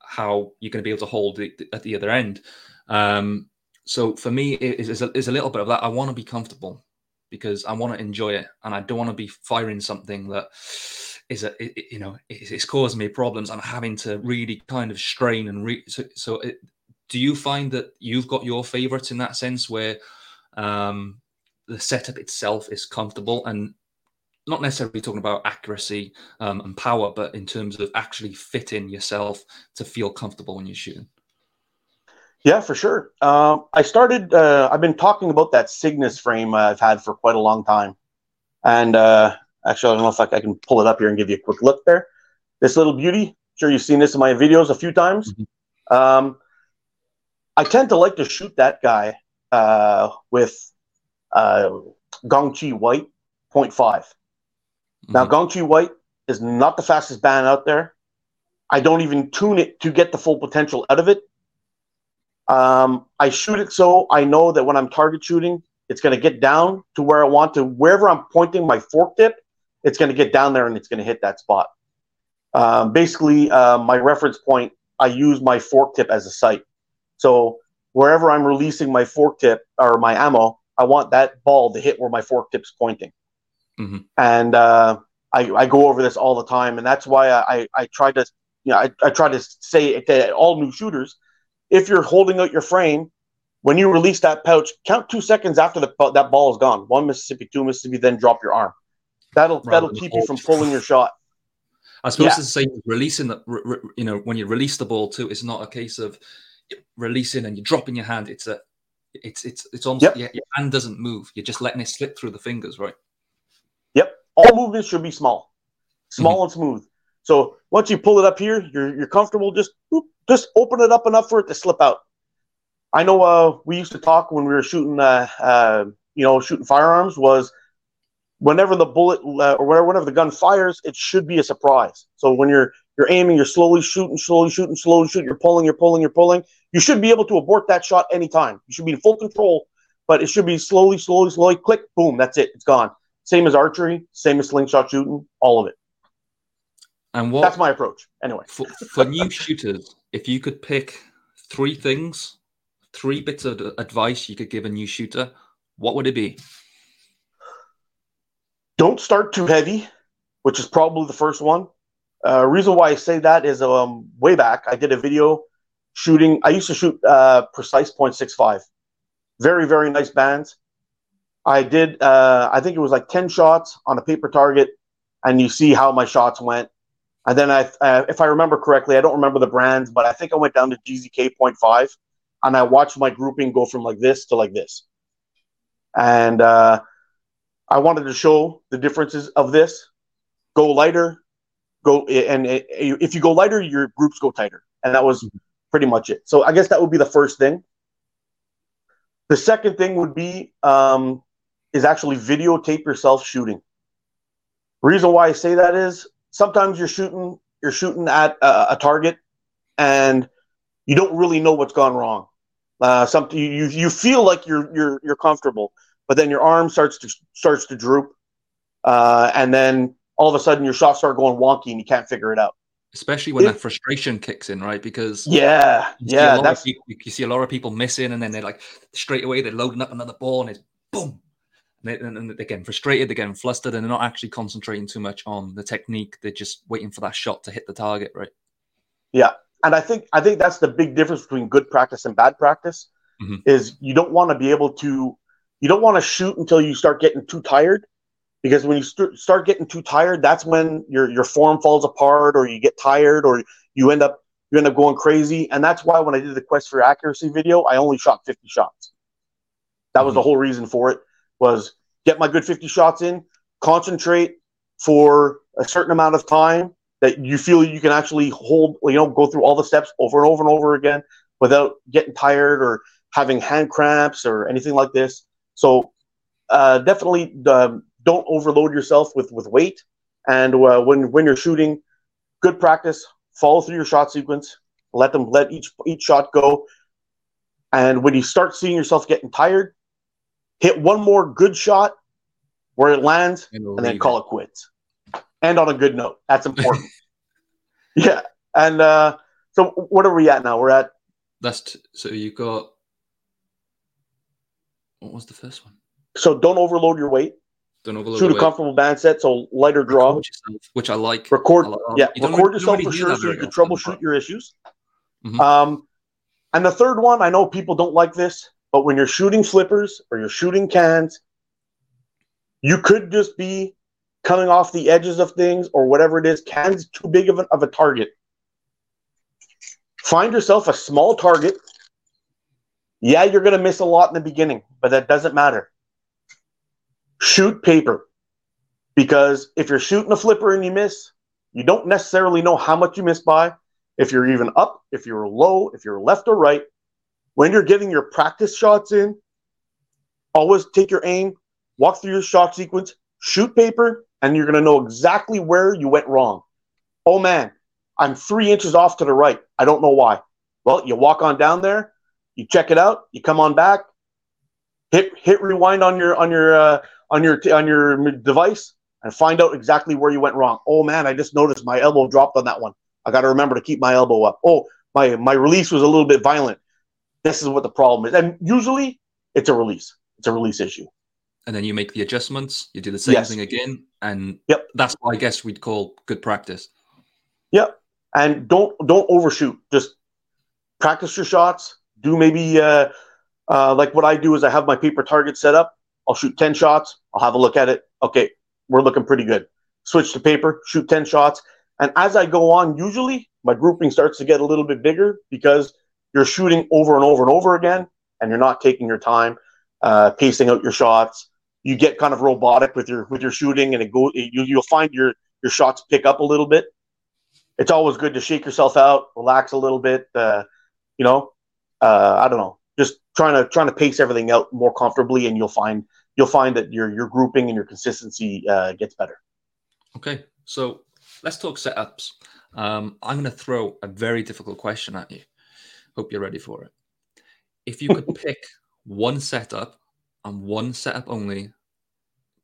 how you're going to be able to hold it at the other end. Um, so for me, it is a, it's a little bit of that. I want to be comfortable because I want to enjoy it, and I don't want to be firing something that is a it, you know it's, it's, causing me problems. I'm having to really kind of strain and re- so. so it, do you find that you've got your favorites in that sense where um, the setup itself is comfortable and not necessarily talking about accuracy um, and power, but in terms of actually fitting yourself to feel comfortable when you're shooting? Yeah, for sure. Um, I started. Uh, I've been talking about that Cygnus frame I've had for quite a long time, and uh, actually, I don't know if I, I, can pull it up here and give you a quick look there. This little beauty. I'm sure you've seen this in my videos a few times. Mm-hmm. Um, I tend to like to shoot that guy uh, with uh, Gongchi White 0.5. Mm-hmm. Now, Gongchi White is not the fastest band out there. I don't even tune it to get the full potential out of it um, I shoot it so I know that when I'm target shooting, it's going to get down to where I want to. Wherever I'm pointing my fork tip, it's going to get down there and it's going to hit that spot. Um, basically, uh, my reference point I use my fork tip as a sight. So wherever I'm releasing my fork tip or my ammo, I want that ball to hit where my fork tip's pointing. Mm-hmm. And uh, I, I go over this all the time, and that's why I, I, I try to you know I, I try to say to all new shooters, if you're holding out your frame, when you release that pouch, count two seconds after the that ball is gone. One Mississippi, two Mississippi, then drop your arm. That'll Rather that'll keep you from pulling your shot. I suppose yeah. it's the same releasing the you know when you release the ball too. It's not a case of releasing and you're dropping your hand. It's a it's it's it's almost yep. your, your hand doesn't move. You're just letting it slip through the fingers, right? Yep. All movements should be small, small mm-hmm. and smooth. So once you pull it up here, you're you're comfortable. Just just open it up enough for it to slip out. I know uh, we used to talk when we were shooting, uh, uh, you know, shooting firearms was whenever the bullet uh, or whenever, whenever the gun fires, it should be a surprise. So when you're you're aiming, you're slowly shooting, slowly shooting, slowly shooting, you're pulling, you're pulling, you're pulling. You should be able to abort that shot anytime. You should be in full control, but it should be slowly, slowly, slowly, click, boom, that's it, it's gone. Same as archery, same as slingshot shooting, all of it. And what that's my approach. Anyway, for, for new shooters, if you could pick three things, three bits of advice you could give a new shooter, what would it be? Don't start too heavy, which is probably the first one. Uh, reason why I say that is um, way back I did a video shooting. I used to shoot uh, precise .65, very very nice bands. I did. Uh, I think it was like ten shots on a paper target, and you see how my shots went. And then I, uh, if I remember correctly, I don't remember the brands, but I think I went down to GZK 0.5, and I watched my grouping go from like this to like this. And uh, I wanted to show the differences of this. Go lighter, go and if you go lighter, your groups go tighter, and that was pretty much it. So I guess that would be the first thing. The second thing would be um, is actually videotape yourself shooting. Reason why I say that is sometimes you're shooting you're shooting at a, a target and you don't really know what's gone wrong. Uh, something you you feel like you're you're you're comfortable, but then your arm starts to starts to droop, uh, and then all of a sudden your shots start going wonky and you can't figure it out. Especially when that frustration kicks in, right? Because yeah, yeah, that's people, you see a lot of people missing, and then they're like straight away they're loading up another ball and it's boom, they, and they're getting frustrated, they're getting flustered, and they're not actually concentrating too much on the technique. They're just waiting for that shot to hit the target, right? Yeah, and I think I think that's the big difference between good practice and bad practice. Mm-hmm. Is you don't want to be able to, you don't want to shoot until you start getting too tired, because when you st- start getting too tired, that's when your your form falls apart, or you get tired, or you end up you end up going crazy. And that's why when I did the quest for accuracy video, I only shot 50 shots. That was mm-hmm. the whole reason for it was get my good 50 shots in, concentrate for a certain amount of time that you feel you can actually hold, you know, go through all the steps over and over and over again without getting tired or having hand cramps or anything like this. So uh, definitely um, don't overload yourself with with weight. And uh, when when you're shooting, good practice. Follow through your shot sequence. Let them let each each shot go. And when you start seeing yourself getting tired, hit one more good shot where it lands, and, and then call it. it quits. And on a good note. That's important. yeah. And uh, so, what are we at now? We're at. That's t- so you got. What was the first one? So don't overload your weight. Don't overload. Shoot a comfortable band set, so lighter draw, yourself, which I like. Record, I like, yeah, record yourself for sure, so you can troubleshoot your issues. Mm-hmm. Um, and the third one, I know people don't like this, but when you're shooting flippers or you're shooting cans, you could just be coming off the edges of things or whatever it is. Cans too big of, of a target. Find yourself a small target. Yeah, you're going to miss a lot in the beginning, but that doesn't matter. Shoot paper. Because if you're shooting a flipper and you miss, you don't necessarily know how much you missed by. If you're even up, if you're low, if you're left or right, when you're getting your practice shots in, always take your aim, walk through your shot sequence, shoot paper, and you're going to know exactly where you went wrong. Oh man, I'm three inches off to the right. I don't know why. Well, you walk on down there, you check it out, you come on back, hit hit rewind on your on your uh, on your on your device, and find out exactly where you went wrong. Oh man, I just noticed my elbow dropped on that one. I got to remember to keep my elbow up. Oh, my my release was a little bit violent. This is what the problem is, and usually it's a release. It's a release issue. And then you make the adjustments. You do the same Yes. thing again, and Yep. that's what I guess we'd call good practice. Yep. And don't don't overshoot. Just practice your shots. Do maybe uh, uh, like what I do is I have my paper target set up. I'll shoot ten shots. I'll have a look at it. Okay, we're looking pretty good. Switch to paper. Shoot ten shots. And as I go on, usually my grouping starts to get a little bit bigger because you're shooting over and over and over again, and you're not taking your time, uh, pacing out your shots. You get kind of robotic with your with your shooting, and it go. You, you'll find your your shots pick up a little bit it's always good to shake yourself out, relax a little bit. Uh, you know, uh, I don't know, just trying to trying to pace everything out more comfortably, and you'll find you'll find that your your grouping and your consistency uh, gets better. Okay, so let's talk setups. Um, I'm going to throw a very difficult question at you. Hope you're ready for it. If you could pick one setup and one setup only,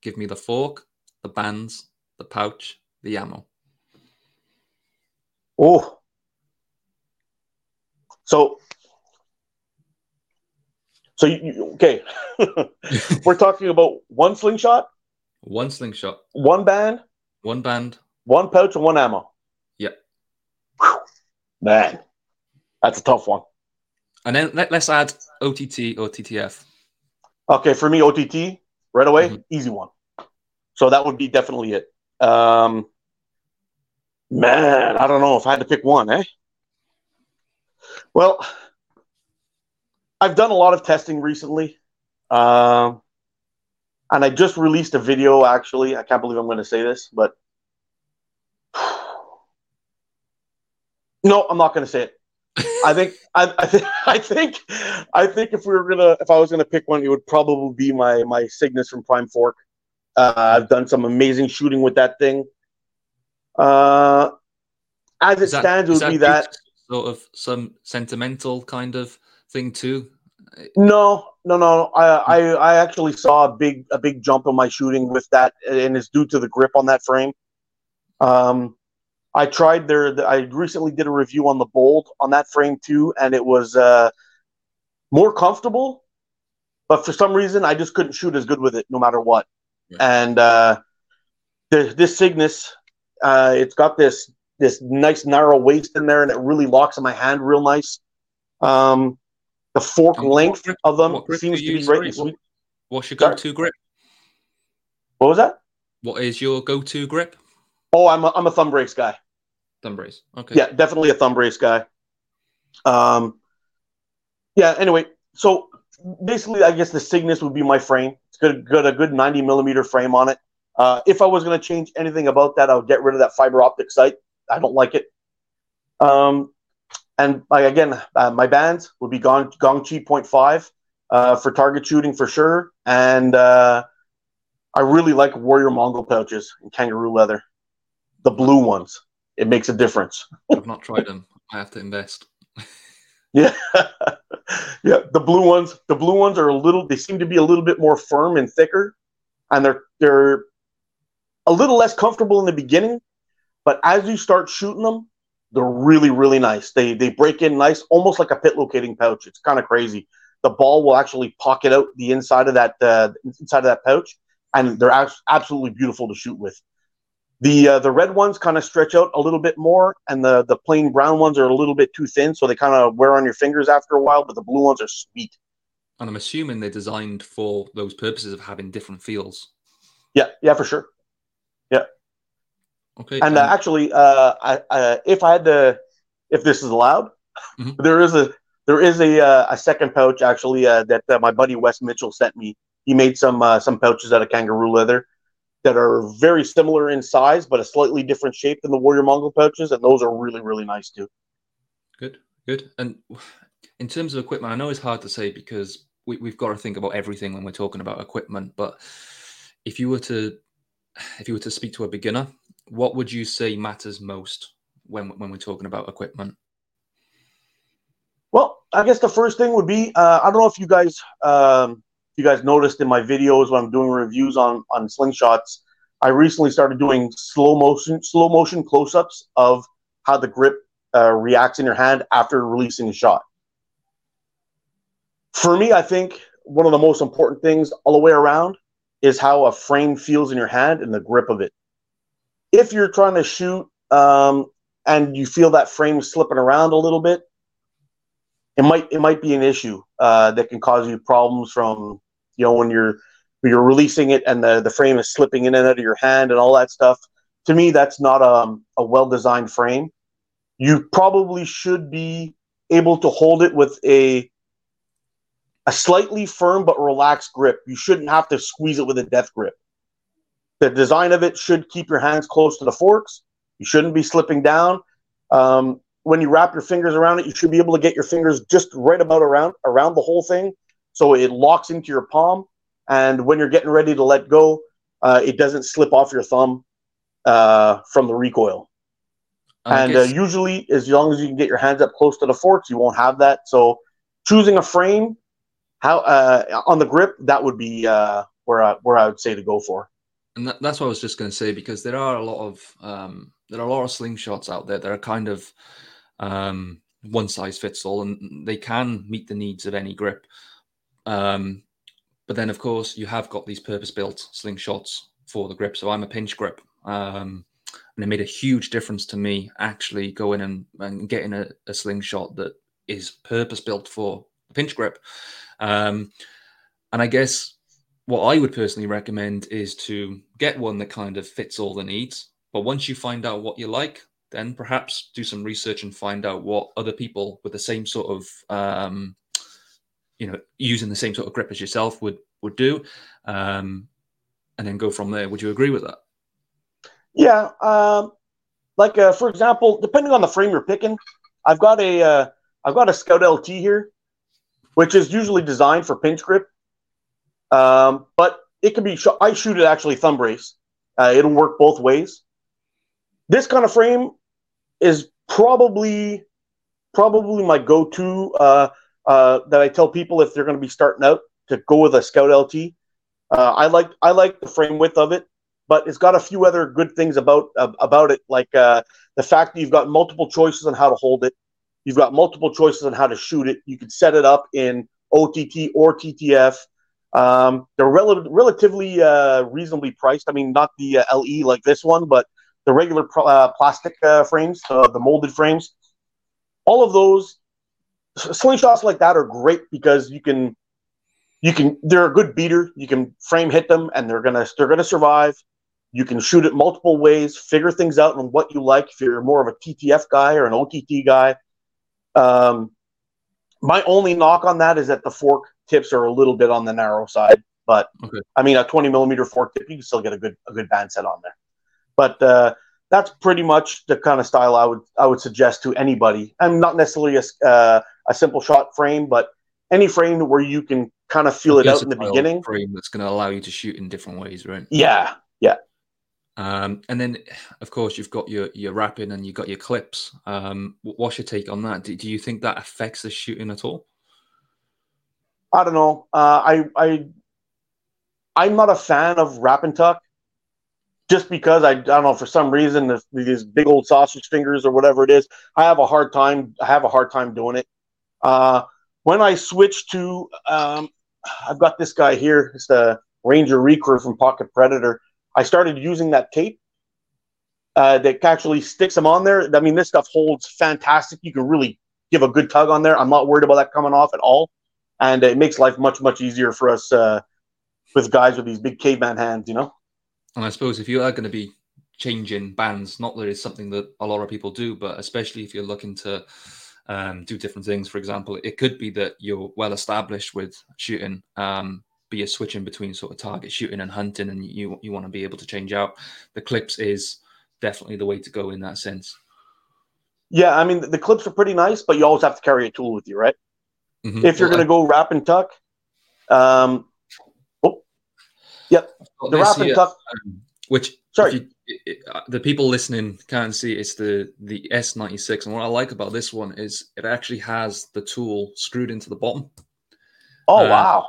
give me the fork, the bands, the pouch, the ammo. Oh, so so you, you- okay, we're talking about one slingshot, One slingshot, one band, one band. one pouch, and one ammo. Yep. Whew. Man, that's a tough one. And then let, us add OTT or TTF. Okay, for me, OTT right away, Mhm. easy one. So that would be definitely it. Um, man, I don't know if I had to pick one, eh? Well, I've done a lot of testing recently, um, and I just released a video. Actually, I can't believe I'm going to say this, but no, I'm not going to say it. I think I, I think I think I think if we were gonna if I was gonna pick one, it would probably be my my Cygnus from Prime Fork. Uh, I've done some amazing shooting with that thing. Uh, as it that- stands, it would be that. sort of some sentimental kind of thing too. No, no, no. I, I I actually saw a big a big jump in my shooting with that, and it's due to the grip on that frame. Um, I tried there. I recently did a review on the Bold on that frame too, and it was uh, more comfortable. But for some reason, I just couldn't shoot as good with it, no matter what. Right. And uh, the, this Cygnus, uh, it's got this this nice narrow waist in there, and it really locks in my hand real nice. Um, the fork And length grip- of them seems to be right. sorry? sweet. What's your go-to grip? What was that? What is your go-to grip? Oh, I'm a, I'm a thumb brace guy. Thumb brace. Okay. Yeah, definitely a thumb brace guy. Um, yeah. Anyway, so basically, I guess the Cygnus would be my frame. It's got, got a good 90 millimeter frame on it. Uh, if I was going to change anything about that, I would get rid of that fiber optic sight. I don't like it. Um, and like again, uh, my bands would be Gong Gongchi 0.5 uh, for target shooting for sure, and uh, I really like Warrior Mongol pouches in kangaroo leather, the blue ones. It makes a difference. I've not tried them. I have to invest. Yeah, yeah. The blue ones, the blue ones are a little. They seem to be a little bit more firm and thicker, and they're they're a little less comfortable in the beginning, but as you start shooting them, they're really really nice. They they break in nice, almost like a pit locating pouch. It's kind of crazy. The ball will actually pocket out the inside of that uh, inside of that pouch, and they're abs- absolutely beautiful to shoot with. The uh, the red ones kind of stretch out a little bit more, and the the plain brown ones are a little bit too thin, so they kind of wear on your fingers after a while. But the blue ones are sweet. And I'm assuming they're designed for those purposes of having different feels. Yeah, yeah, for sure. Yeah. Okay. And uh, actually, uh, I, uh, if I had to, if this is allowed, Mhm. there is a there is a uh, a second pouch actually uh, that uh, my buddy Wes Mitchell sent me. He made some uh, some pouches out of kangaroo leather that are very similar in size, but a slightly different shape than the Warrior Mongol pouches, and those are really really nice too. Good, good. And in terms of equipment, I know it's hard to say because we, we've got to think about everything when we're talking about equipment. But if you were to, if you were to speak to a beginner, what would you say matters most when when we're talking about equipment? Well, I guess the first thing would be uh, I don't know if you guys um, you guys noticed in my videos when I'm doing reviews on on slingshots. I recently started doing slow motion slow motion close ups of how the grip uh, reacts in your hand after releasing a shot. For me, I think one of the most important things all the way around is how a frame feels in your hand and the grip of it. If you're trying to shoot um, and you feel that frame slipping around a little bit, it might it might be an issue uh, that can cause you problems from you know when you're you're releasing it and the, the frame is slipping in and out of your hand and all that stuff. To me, that's not a, a well designed frame. You probably should be able to hold it with a a slightly firm but relaxed grip. You shouldn't have to squeeze it with a death grip. The design of it should keep your hands close to the forks. You shouldn't be slipping down. Um, when you wrap your fingers around it, you should be able to get your fingers just right about around around the whole thing, so it locks into your palm. And when you're getting ready to let go, uh, it doesn't slip off your thumb uh, from the recoil. and uh, usually, as long as you can get your hands up close to the forks, you won't have that. So, choosing a frame how uh, on the grip that would be uh, where I, where I would say to go for. And that, that's what I was just going to say because there are a lot of um, there are a lot of slingshots out there that are kind of um, one size fits all, and they can meet the needs of any grip. Um, but then, of course, you have got these purpose built slingshots for the grip. So I'm a pinch grip. Um, and it made a huge difference to me actually going and, and getting a, a slingshot that is purpose built for a pinch grip. Um, and I guess what I would personally recommend is to get one that kind of fits all the needs. But once you find out what you like, then perhaps do some research and find out what other people with the same sort of, um, you know, using the same sort of grip as yourself would would do, um, and then go from there. Would you agree with that? Yeah. Um, like uh, for example, depending on the frame you're picking, I've got a have uh, got a Scout LT here which is usually designed for pinch grip. Um, but it can be, sh- I shoot it actually thumb brace. Uh, it'll work both ways. This kind of frame is probably probably my go-to uh, that I tell people if they're going to be starting out to go with a Scout LT. Uh, I like I like the frame width of it, but it's got a few other good things about uh, about it, like uh, the fact that you've got multiple choices on how to hold it. You've got multiple choices on how to shoot it. You can set it up in OTT or TTF. Um, they're rel- relatively uh, reasonably priced. I mean, not the uh, LE like this one, but the regular plastic frames, the molded frames. All of those slingshots like that are great because you can, you can. They're a good beater. You can frame hit them, and they're gonna they're gonna survive. You can shoot it multiple ways, figure things out on what you like. If you're more of a TTF guy or an OTT guy, um, my only knock on that is that the fork tips are a little bit on the narrow side. But okay. I mean, a 20 millimeter fork tip, you can still get a good a good band set on there. But uh, that's pretty much the kind of style I would I would suggest to anybody. I'm not necessarily a, uh, a simple shot frame, but any frame where you can kind of feel it out in the beginning. Frame that's going to allow you to shoot in different ways, right? Yeah, yeah. Um, and then, of course, you've got your your wrapping and you've got your clips. Um, what's your take on that? Do, do you think that affects the shooting at all? I don't know. Uh, I I I'm not a fan of wrap and tuck, just because I, I don't know for some reason these big old sausage fingers or whatever it is. I have a hard time. I have a hard time doing it. Uh, when I switch to, um, I've got this guy here. It's the Ranger Recurve from Pocket Predator. I started using that tape uh, that actually sticks them on there. I mean, this stuff holds fantastic. You can really give a good tug on there. I'm not worried about that coming off at all, and it makes life much much easier for us uh, with guys with these big caveman hands. You know. And I suppose if you are going to be changing bands, not that it's something that a lot of people do, but especially if you're looking to um, do different things. For example, it could be that you're well established with shooting, um, be a switching between sort of target shooting and hunting, and you you want to be able to change out. The clips is definitely the way to go in that sense. Yeah, I mean the, clips are pretty nice, but you always have to carry a tool with you, right? Mm-hmm. If you're well, going to go wrap and tuck, um, yep, the wrap and tuck, um, which sorry. You, it, uh, the people listening can't see it's the the S96 and what I like about this one is it actually has the tool screwed into the bottom. Oh uh, wow.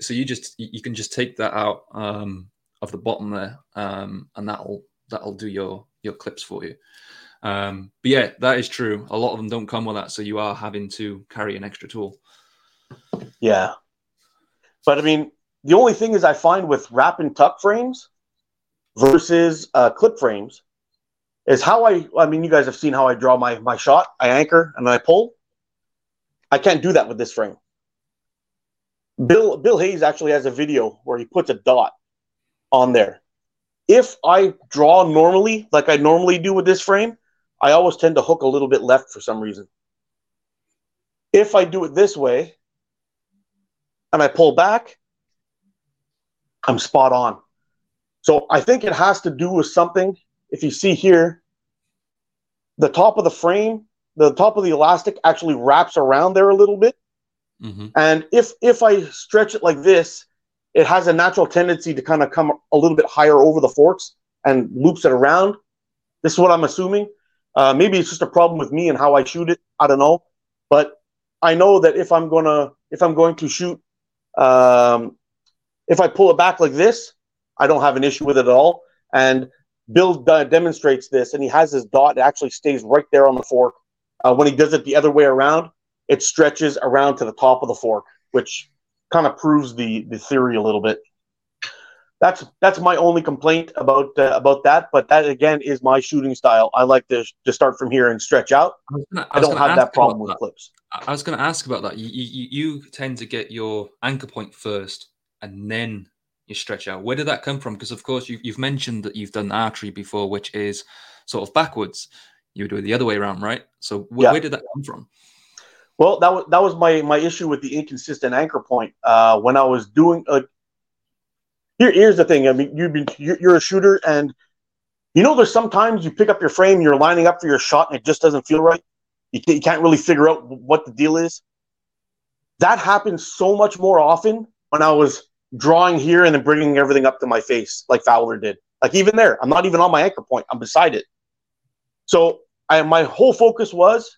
So you just you can just take that out um, of the bottom there, um, and that'll that'll do your your clips for you. Um, but yeah, that is true. A lot of them don't come with that, so you are having to carry an extra tool. Yeah, but I mean, the only thing is I find with wrap and tuck frames versus uh, clip frames is how I. I mean, you guys have seen how I draw my my shot. I anchor and then I pull. I can't do that with this frame. Bill Bill Hays actually has a video where he puts a dot on there. If I draw normally, like I normally do with this frame, I always tend to hook a little bit left for some reason. If I do it this way and I pull back, I'm spot on. So I think it has to do with something. If you see here, the top of the frame, the top of the elastic actually wraps around there a little bit. Mm-hmm. And if if I stretch it like this, it has a natural tendency to kind of come a little bit higher over the forks and loops it around. This is what I'm assuming. Uh, maybe it's just a problem with me and how I shoot it. I don't know, but I know that if I'm gonna if I'm going to shoot, um, if I pull it back like this, I don't have an issue with it at all. And Bill uh, demonstrates this, and he has his dot. It actually stays right there on the fork. Uh, when he does it the other way around, it stretches around to the top of the fork, which kind of proves the the theory a little bit that's that's my only complaint about uh, about that. But that again is my shooting style. I like to to start from here and stretch out. I, gonna, I, I don't have that problem with that. clips. I was going to ask about that. You, you you tend to get your anchor point first, and then you stretch out. Where did that come from? Because of course you've you've mentioned that you've done archery before, which is sort of backwards. You do it the other way around, right? So wh- yeah. where did that come from? Well, that was that was my my issue with the inconsistent anchor point. Uh, when I was doing a, here, here's the thing. I mean, you've been you're, a shooter, and you know, there's sometimes you pick up your frame, you're lining up for your shot, and it just doesn't feel right. You, you can't really figure out what the deal is. That happens so much more often when I was drawing here and then bringing everything up to my face, like Fowler did. Like even there, I'm not even on my anchor point. I'm beside it. So I, my whole focus was,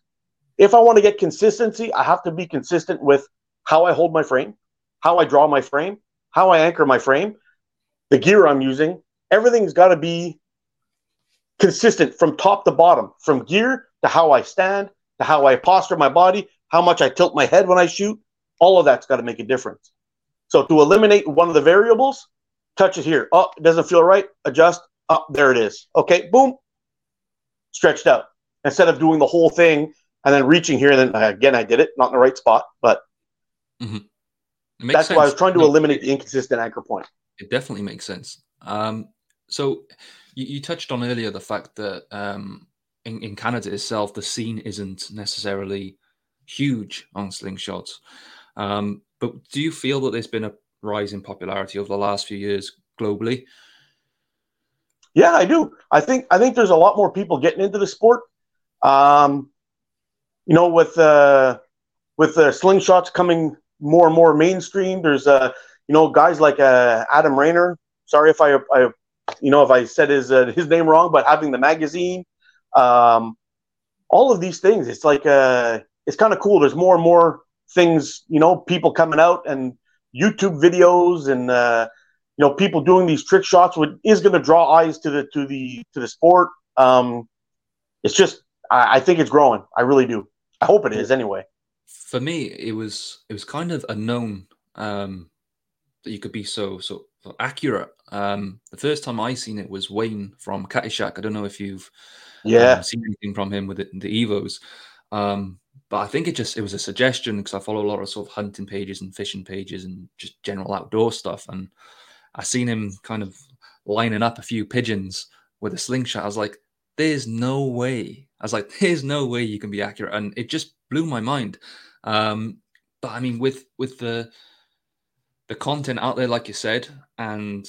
if I want to get consistency, I have to be consistent with how I hold my frame, how I draw my frame, how I anchor my frame, the gear I'm using, everything's got to be consistent from top to bottom, from gear to how I stand, to how I posture my body, how much I tilt my head when I shoot. All of that's got to make a difference. So to eliminate one of the variables, touch it here. Oh, it doesn't feel right. Adjust. Oh, there it is. Okay, boom. Stretched out. Instead of doing the whole thing and then reaching here, and then again, I did it, not in the right spot, but mm-hmm. that's sense. why I was trying to eliminate the inconsistent anchor point. It definitely makes sense. Um, so you, you, touched on earlier the fact that um, in, in Canada itself, the scene isn't necessarily huge on slingshots. Um, but do you feel that there's been a rise in popularity over the last few years globally? Yeah, I do. I think I think there's a lot more people getting into the sport. Um, you know, with uh, with the slingshots coming more and more mainstream, there's uh, you know, guys like uh, Adam Rayner. Sorry if I, I, you know, if I said his uh, his name wrong, but having the magazine, um, all of these things, it's like uh, it's kind of cool. There's more and more things, you know, people coming out and YouTube videos and uh, you know people doing these trick shots, which is going to draw eyes to the to the to the sport. Um, it's just, I, I think it's growing. I really do. I hope it is anyway. For me, it was it was kind of unknown um, that you could be so so, so accurate. Um, the first time I seen it was Wayne from Catty Shack. I don't know if you've yeah um, seen anything from him with the, the Evos. Um, but I think it just it was a suggestion because I follow a lot of sort of hunting pages and fishing pages and just general outdoor stuff. And I seen him kind of lining up a few pigeons with a slingshot. I was like, there's no way. I was like, there's no way you can be accurate. And it just blew my mind. Um, but I mean, with with the the content out there, like you said, and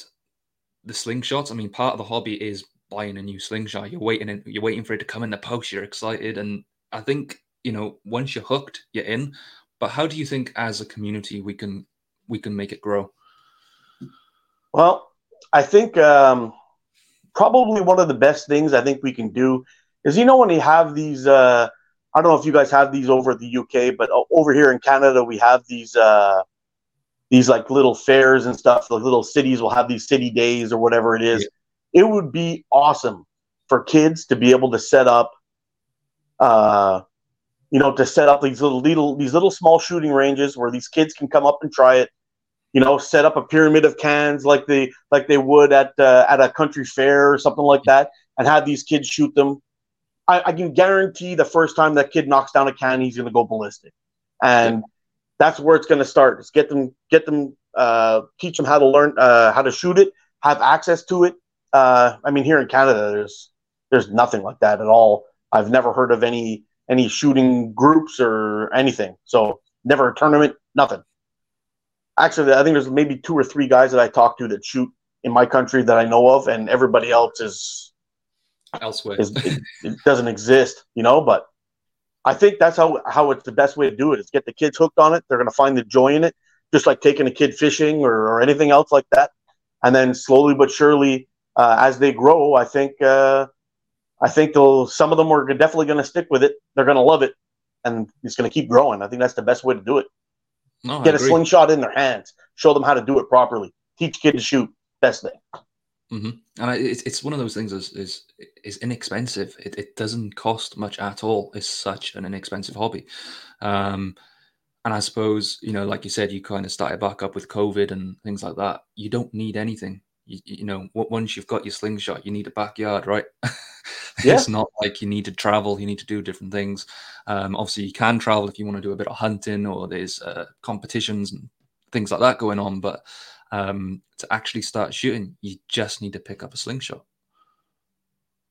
the slingshots. I mean, part of the hobby is buying a new slingshot. You're waiting, in, you're waiting for it to come in the post. You're excited, and I think you know once you're hooked, you're in. But how do you think, as a community, we can we can make it grow? Well, I think um, probably one of the best things I think we can do is you know when you have these. Uh, I don't know if you guys have these over the UK, but over here in Canada, we have these. Uh, these like little fairs and stuff. The little cities will have these city days or whatever it is. Yeah. It would be awesome for kids to be able to set up uh, you know, to set up these little, little these little small shooting ranges where these kids can come up and try it. You know, set up a pyramid of cans like they like they would at uh, at a country fair or something like that, and have these kids shoot them. I, I can guarantee the first time that kid knocks down a can, he's going to go ballistic, and that's where it's going to start. Is get them get them uh, teach them how to learn uh, how to shoot it, have access to it. Uh, I mean, here in Canada, there's there's nothing like that at all. I've never heard of any any shooting groups or anything. So never a tournament, nothing. Actually, I think there's maybe two or three guys that I talk to that shoot in my country that I know of, and everybody else is elsewhere. Is, it, it doesn't exist, you know. But I think that's how how it's the best way to do it is get the kids hooked on it. They're going to find the joy in it, just like taking a kid fishing or, or anything else like that. And then slowly but surely, uh, as they grow, I think uh, I think they'll some of them are definitely going to stick with it. They're going to love it, and it's going to keep growing. I think that's the best way to do it. No, Get a slingshot in their hands. Show them how to do it properly. Teach kids to shoot. Best thing. Mm-hmm. And I, it's it's one of those things is is, is inexpensive. It, it doesn't cost much at all. It's such an inexpensive hobby. Um, and I suppose you know, like you said, you kind of started back up with COVID and things like that. You don't need anything. You, you know, once you've got your slingshot, you need a backyard, right? Yeah. it's not like you need to travel, you need to do different things. Um, obviously, you can travel if you want to do a bit of hunting or there's uh, competitions and things like that going on. But um, to actually start shooting, you just need to pick up a slingshot.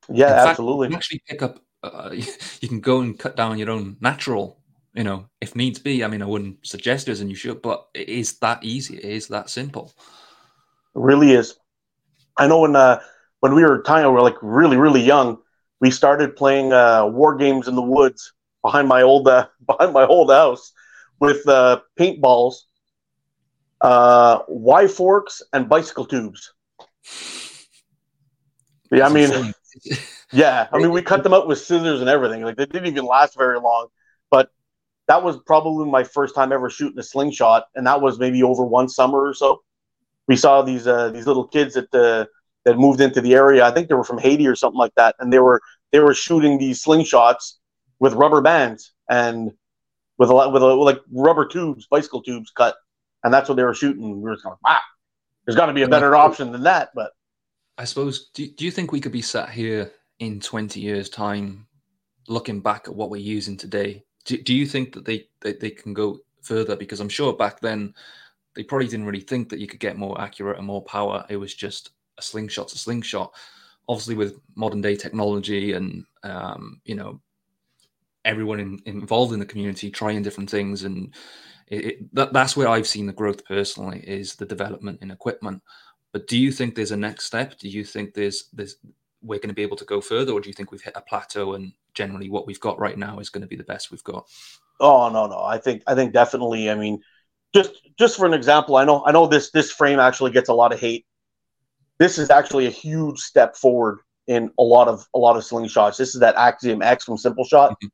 Yeah, fact, absolutely. You actually pick up, uh, you can go and cut down your own natural, you know, if needs be. I mean, I wouldn't suggest it and you should, but it is that easy. It is that simple. It really is. I know when uh, when we were tiny, we were like really, really young we started playing uh, war games in the woods behind my old uh, behind my old house with uh, paintballs, uh, Y forks, and bicycle tubes. Yeah, I mean, yeah, I mean, we cut them out with scissors and everything. Like they didn't even last very long, but that was probably my first time ever shooting a slingshot, and that was maybe over one summer or so. We saw these uh, these little kids at the that moved into the area. I think they were from Haiti or something like that, and they were they were shooting these slingshots with rubber bands and with a lot with a, like rubber tubes, bicycle tubes cut, and that's what they were shooting. We were kind of wow, there's got to be a better option than that. But I suppose, do, do you think we could be sat here in 20 years' time, looking back at what we're using today? Do, do you think that they, they they can go further? Because I'm sure back then they probably didn't really think that you could get more accurate and more power. It was just a slingshot a slingshot. Obviously, with modern day technology and um, you know everyone in, involved in the community trying different things, and it, it, that, that's where I've seen the growth personally is the development in equipment. But do you think there's a next step? Do you think there's there's we're going to be able to go further, or do you think we've hit a plateau and generally what we've got right now is going to be the best we've got? Oh no, no, I think I think definitely. I mean, just just for an example, I know I know this this frame actually gets a lot of hate this is actually a huge step forward in a lot of a lot of slingshots. This is that Axiom X from Simple Shot. Mm-hmm.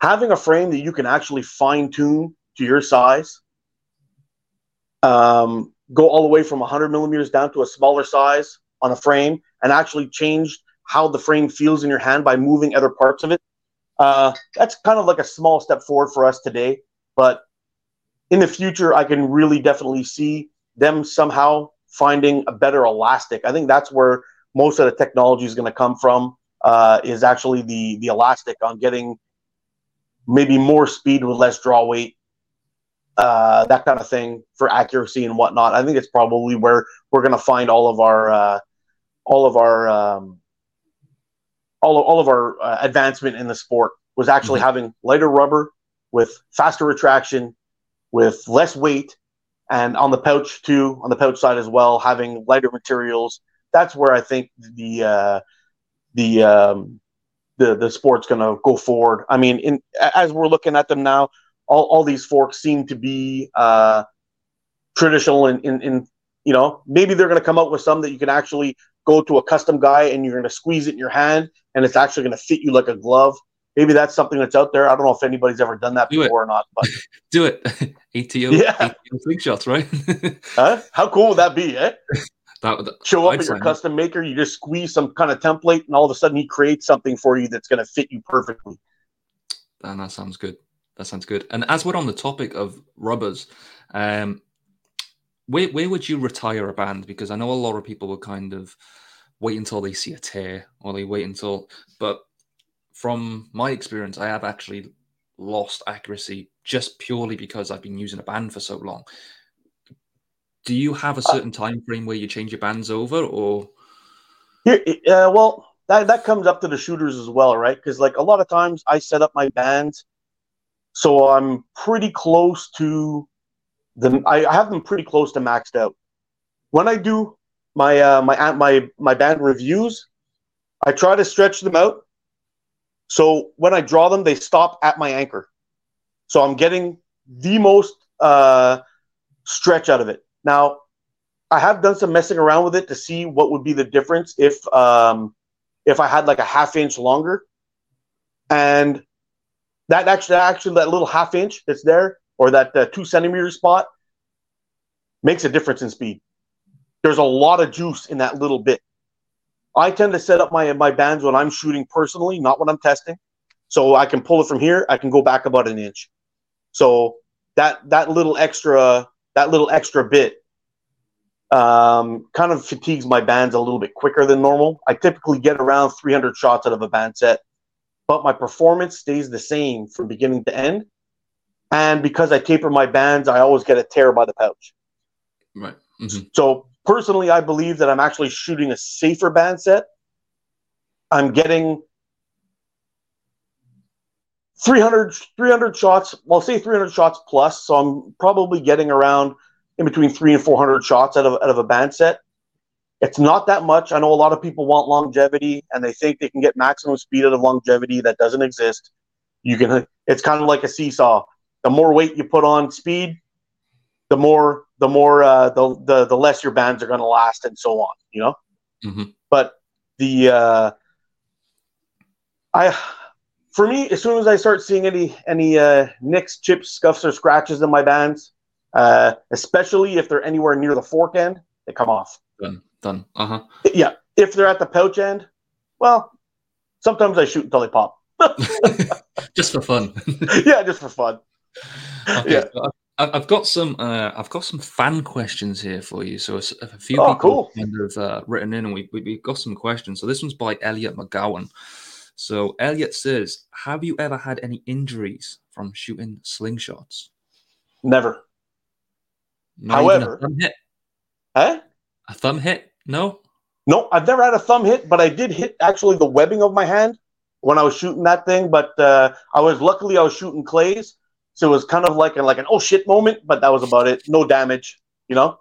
Having a frame that you can actually fine tune to your size, um, go all the way from 100 millimeters down to a smaller size on a frame, and actually change how the frame feels in your hand by moving other parts of it. Uh, that's kind of like a small step forward for us today, but in the future, I can really definitely see them somehow finding a better elastic. I think that's where most of the technology is going to come from. Uh, is actually the the elastic on getting maybe more speed with less draw weight, uh, that kind of thing for accuracy and whatnot. I think it's probably where we're going to find all of our uh, all of our um, all of, all of our uh, advancement in the sport was actually mm-hmm. having lighter rubber with faster retraction, with less weight, and on the pouch too, on the pouch side as well, having lighter materials. That's where I think the uh, the um, the the sport's going to go forward. I mean, in as we're looking at them now, all, all these forks seem to be uh, traditional in, in, in you know maybe they're going to come out with some that you can actually go to a custom guy and you're going to squeeze it in your hand and it's actually going to fit you like a glove maybe that's something that's out there. I don't know if anybody's ever done that Do before it. or not, but do it. ATO, yeah. ATO shots, right? huh? How cool would that be, eh? That, that Show up I'd at your custom maker, you just squeeze some kind of template, and all of a sudden he creates something for you that's going to fit you perfectly. And that sounds good. That sounds good. And as we're on the topic of rubbers, um, where where would you retire a band? Because I know a lot of people will kind of wait until they see a tear, or they wait until. But from my experience, I have actually lost accuracy just purely because I've been using a band for so long. Do you have a certain time frame where you change your bands over, or Here, uh, well, that that comes up to the shooters as well, right? Because like a lot of times I set up my bands, so I'm pretty close to the. I, I have them pretty close to maxed out. When I do my uh, my my my band reviews, I try to stretch them out. So when I draw them, they stop at my anchor. So I'm getting the most uh, stretch out of it. Now, I have done some messing around with it to see what would be the difference if um, if I had like a half inch longer, and that actually actually that little half inch that's there or that uh, two centimeter spot makes a difference in speed. There's a lot of juice in that little bit. I tend to set up my my bands when I'm shooting personally, not when I'm testing. So I can pull it from here. I can go back about an inch. So that that little extra that little extra bit um, kind of fatigues my bands a little bit quicker than normal. I typically get around 300 shots out of a band set, but my performance stays the same from beginning to end. And because I taper my bands, I always get a tear by the pouch. right? Mhm. So personally, I believe that I'm actually shooting a safer band set. I'm getting 300, 300 shots. Well, say 300 shots plus. So I'm probably getting around in between three and 400 shots out of, out of a band set. It's not that much. I know a lot of people want longevity and they think they can get maximum speed out of longevity. That doesn't exist. You can, it's kind of like a seesaw. The more weight you put on speed, the more the more uh, the, the the less your bands are going to last and so on you know Mhm. but the uh, i for me as soon as i start seeing any any uh, nicks chips scuffs or scratches in my bands uh, especially if they're anywhere near the fork end they come off Done. Done. Uh huh. yeah if they're at the pouch end well sometimes i shoot until they pop just for fun. yeah just for fun Okay, Yeah. I've, got some. Uh, I've got some fan questions here for you. So a few Oh, people cool. have kind of uh, written in, and we, we we've got some questions. So this one's by Elliot McGowan. So Elliot says, "Have you ever had any injuries from shooting slingshots?" never Not However- a thumb hit. huh A thumb hit? No. No, I've never had a thumb hit, but I did hit actually the webbing of my hand when I was shooting that thing. But uh, I was luckily I was shooting clays, so it was kind of like a, like an oh shit moment. But that was about it. No damage, you know,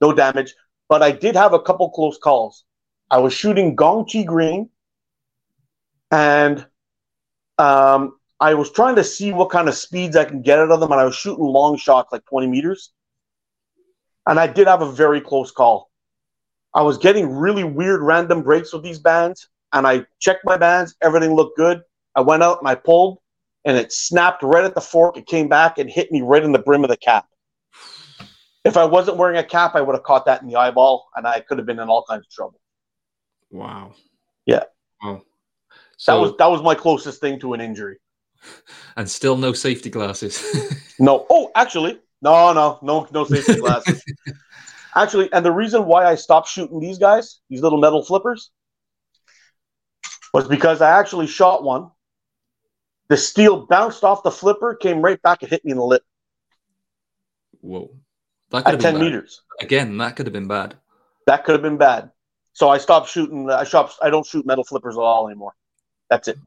no damage. But I did have a couple close calls. I was shooting Gong Chi Green, and um, I was trying to see what kind of speeds I can get out of them, and I was shooting long shots like twenty meters, and I did have a very close call. I was getting really weird random breaks with these bands, and I checked my bands. Everything looked good. I went out and I pulled, and it snapped right at the fork. It came back and hit me right in the brim of the cap. If I wasn't wearing a cap, I would have caught that in the eyeball, and I could have been in all kinds of trouble. Wow. Yeah. Wow. That was that was my closest thing to an injury. and still no safety glasses. No, oh, actually, no, no, no, no safety glasses. actually, and the reason why I stopped shooting these guys, these little metal flippers, was because I actually shot one. The steel bounced off the flipper, came right back and hit me in the lip Whoa. That could at have 10 bad. meters. Again, that could have been bad. That could have been bad. So I stopped shooting. I stopped. I don't shoot metal flippers at all anymore. That's it.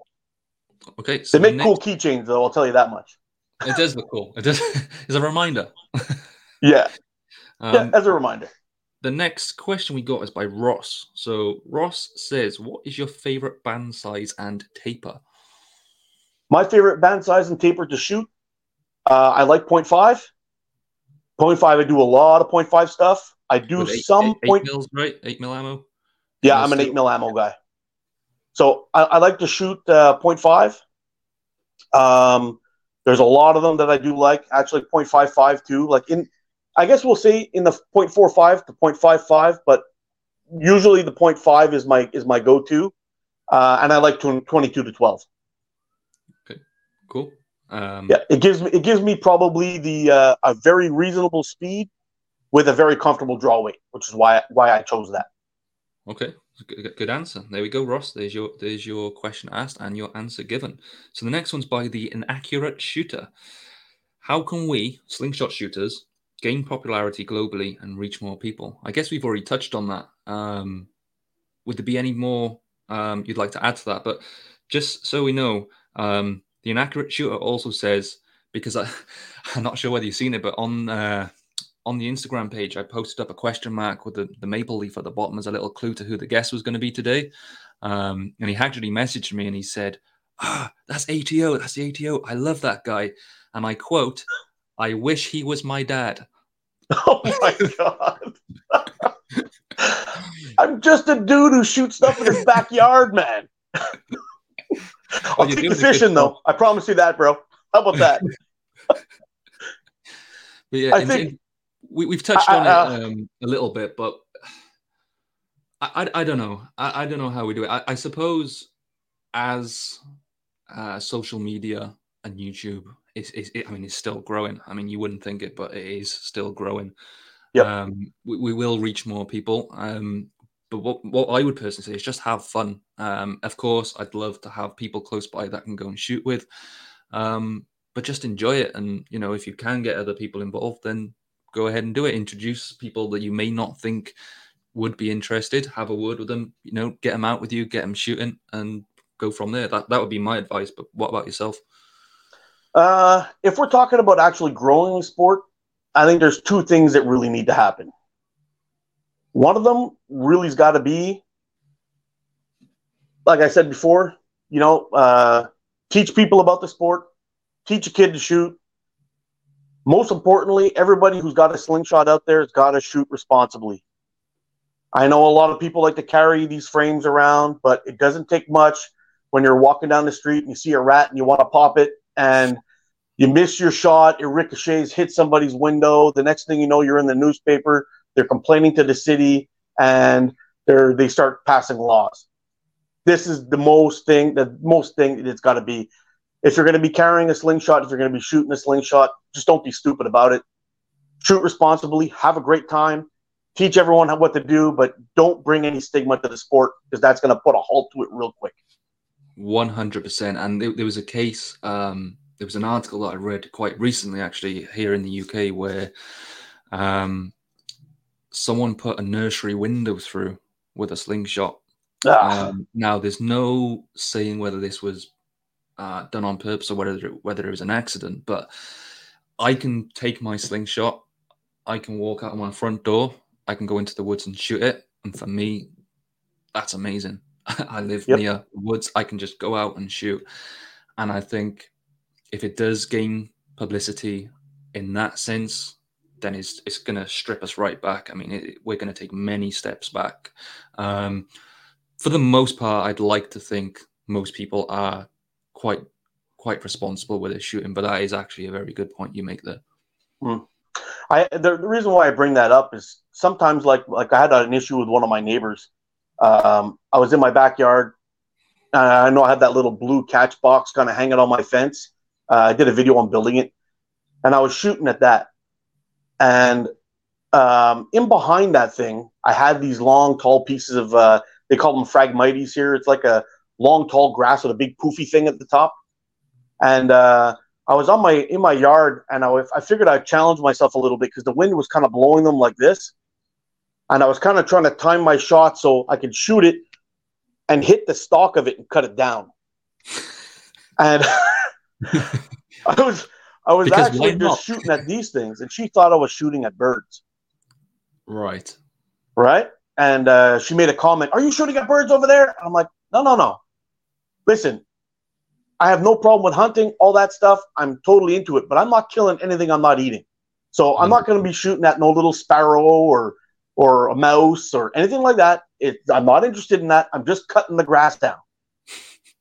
Okay. So They the make cool keychains, though. I'll tell you that much. It does look cool. It does. It's a reminder. Yeah, Um, yeah. As a reminder, The next question we got is by Ross. So Ross says, "What is your favorite band size and taper?" My favorite band size and taper to shoot. Uh, I like 0.5. 0.5, I do a lot of 0.5 stuff. I do eight, some eight, eight mils, right? Eight mil ammo. Yeah, I'm an eight mil ammo guy. So I, I like to shoot uh, 0.5. Um, there's a lot of them that I do like. Actually, 0.55 too. Like in, I guess we'll see in the 0.45 to 0.55, but usually the 0.5 is my is my go to, uh, and I like 22 to 12 cool. Um, yeah, it gives me it gives me probably the uh, a very reasonable speed with a very comfortable draw weight, which is why why I chose that. Okay, good, good answer. There we go, Ross. There's your there's your question asked and your answer given. So the next one's by the inaccurate shooter. How can we slingshot shooters gain popularity globally and reach more people? I guess we've already touched on that. Um, would there be any more um, you'd like to add to that? But just so we know, um, the inaccurate shooter also says because I, I'm not sure whether you've seen it, but on uh, on the Instagram page, I posted up a question mark with the, the maple leaf at the bottom as a little clue to who the guest was going to be today. Um, and he actually messaged me and he said, Ah, that's ATO. That's the ATO. I love that guy. And I quote, I wish he was my dad. Oh my God. I'm just a dude who shoots stuff in his backyard, man. I'll take the fishing, though. I promise you that, bro. How about that? but yeah, I think we, we've touched on uh, it um, a little bit, but I, I, I don't know. I, I, don't know how we do it. I, I suppose as uh, social media and YouTube is, is it, I mean, it's still growing. I mean, you wouldn't think it, but it is still growing. Yeah. Um, we, we will reach more people. Um, but what, what I would personally say is just have fun. Um, of course, I'd love to have people close by that can go and shoot with. Um, but just enjoy it. And, you know, if you can get other people involved, then go ahead and do it. Introduce people that you may not think would be interested. Have a word with them. You know, get them out with you, get them shooting, and go from there. That that would be my advice. But what about yourself? Uh, if we're talking about actually growing the sport, I think there's two things that really need to happen. One of them really's got to be, like I said before, you know, uh, teach people about the sport, teach a kid to shoot, most importantly, everybody who's got a slingshot out there has got to shoot responsibly. I know a lot of people like to carry these frames around, but it doesn't take much when you're walking down the street and you see a rat and you want to pop it and you miss your shot, it ricochets, hits somebody's window. The next thing you know, you're in the newspaper. They're complaining to the city and they're they start passing laws. This is the most thing, the most thing that's got to be if you're going to be carrying a slingshot, if you're going to be shooting a slingshot, just don't be stupid about it. Shoot responsibly, have a great time, teach everyone what to do, but don't bring any stigma to the sport because that's going to put a halt to it real quick. 100%. And there, there was a case, um, there was an article that I read quite recently, actually, here in the UK, where um, someone put a nursery window through with a slingshot. Ah. Um, now, there's no saying whether this was uh, done on purpose or whether whether it was an accident. But I can take my slingshot, I can walk out of my front door, I can go into the woods and shoot it, and for me, that's amazing. I live yep. near woods, I can just go out and shoot, and I think if it does gain publicity in that sense, then it's it's going to strip us right back. I mean, it, we're going to take many steps back. Um, for the most part, I'd like to think most people are quite quite responsible with their shooting. But that is actually a very good point you make there. Mm. I the, the, reason why I bring that up is sometimes like like I had an issue with one of my neighbors. Um, I was in my backyard. I know I had that little blue catch box kind of hanging on my fence. Uh, I did a video on building it, and I was shooting at that. And um, in behind that thing, I had these long, tall pieces of uh, they call them phragmites here. It's like a long, tall grass with a big poofy thing at the top. And uh, I was on my in my yard, and I, I figured I'd challenge myself a little bit because the wind was kind of blowing them like this, and I was kind of trying to time my shot so I could shoot it and hit the stalk of it and cut it down. and I was I was because actually just shooting at these things, and she thought I was shooting at birds. Right. Right. And uh, she made a comment. Are you shooting at birds over there? And I'm like, no, no, no listen, I have no problem with hunting, all that stuff. I'm totally into it, but I'm not killing anything I'm not eating. So I'm not going to be shooting at no little sparrow or or a mouse or anything like that. It, I'm not interested in that. I'm just cutting the grass down.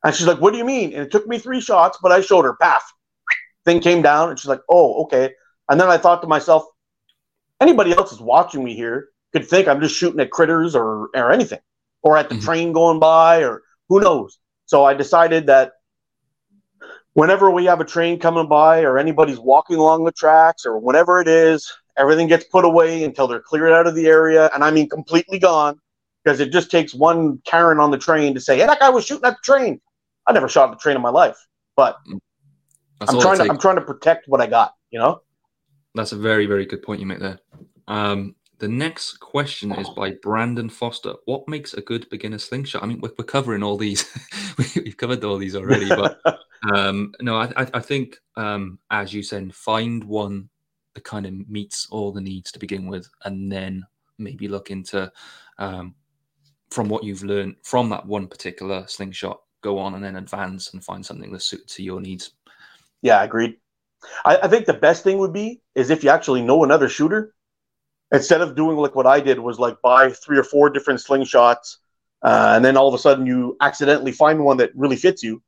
And she's like, "What do you mean?" And it took me three shots, but I showed her. Path thing came down, and she's like, "Oh, okay." And then I thought to myself, anybody else is watching me here could think I'm just shooting at critters or or anything, or at the Mhm. train going by, or who knows. So I decided that whenever we have a train coming by or anybody's walking along the tracks or whatever it is, everything gets put away until they're cleared out of the area, and I mean completely gone, because it just takes one Karen on the train to say, "Hey, that guy was shooting at the train." I never shot at the train in my life, but That's I'm trying to. I'm trying to protect what I got. You know. That's a very, very good point you make there. Um, the next question is by Brandon Foster. What makes a good beginner slingshot? I mean, we're, we're covering all these. We've covered all these already, but um, no, I, I, I think, um, as you said, find one that kind of meets all the needs to begin with, and then maybe look into, um, from what you've learned from that one particular slingshot, go on and then advance and find something that's suited to your needs. Yeah, agreed. I, I think the best thing would be is if you actually know another shooter, instead of doing like what I did was like buy three or four different slingshots, uh, and then all of a sudden you accidentally find one that really fits you.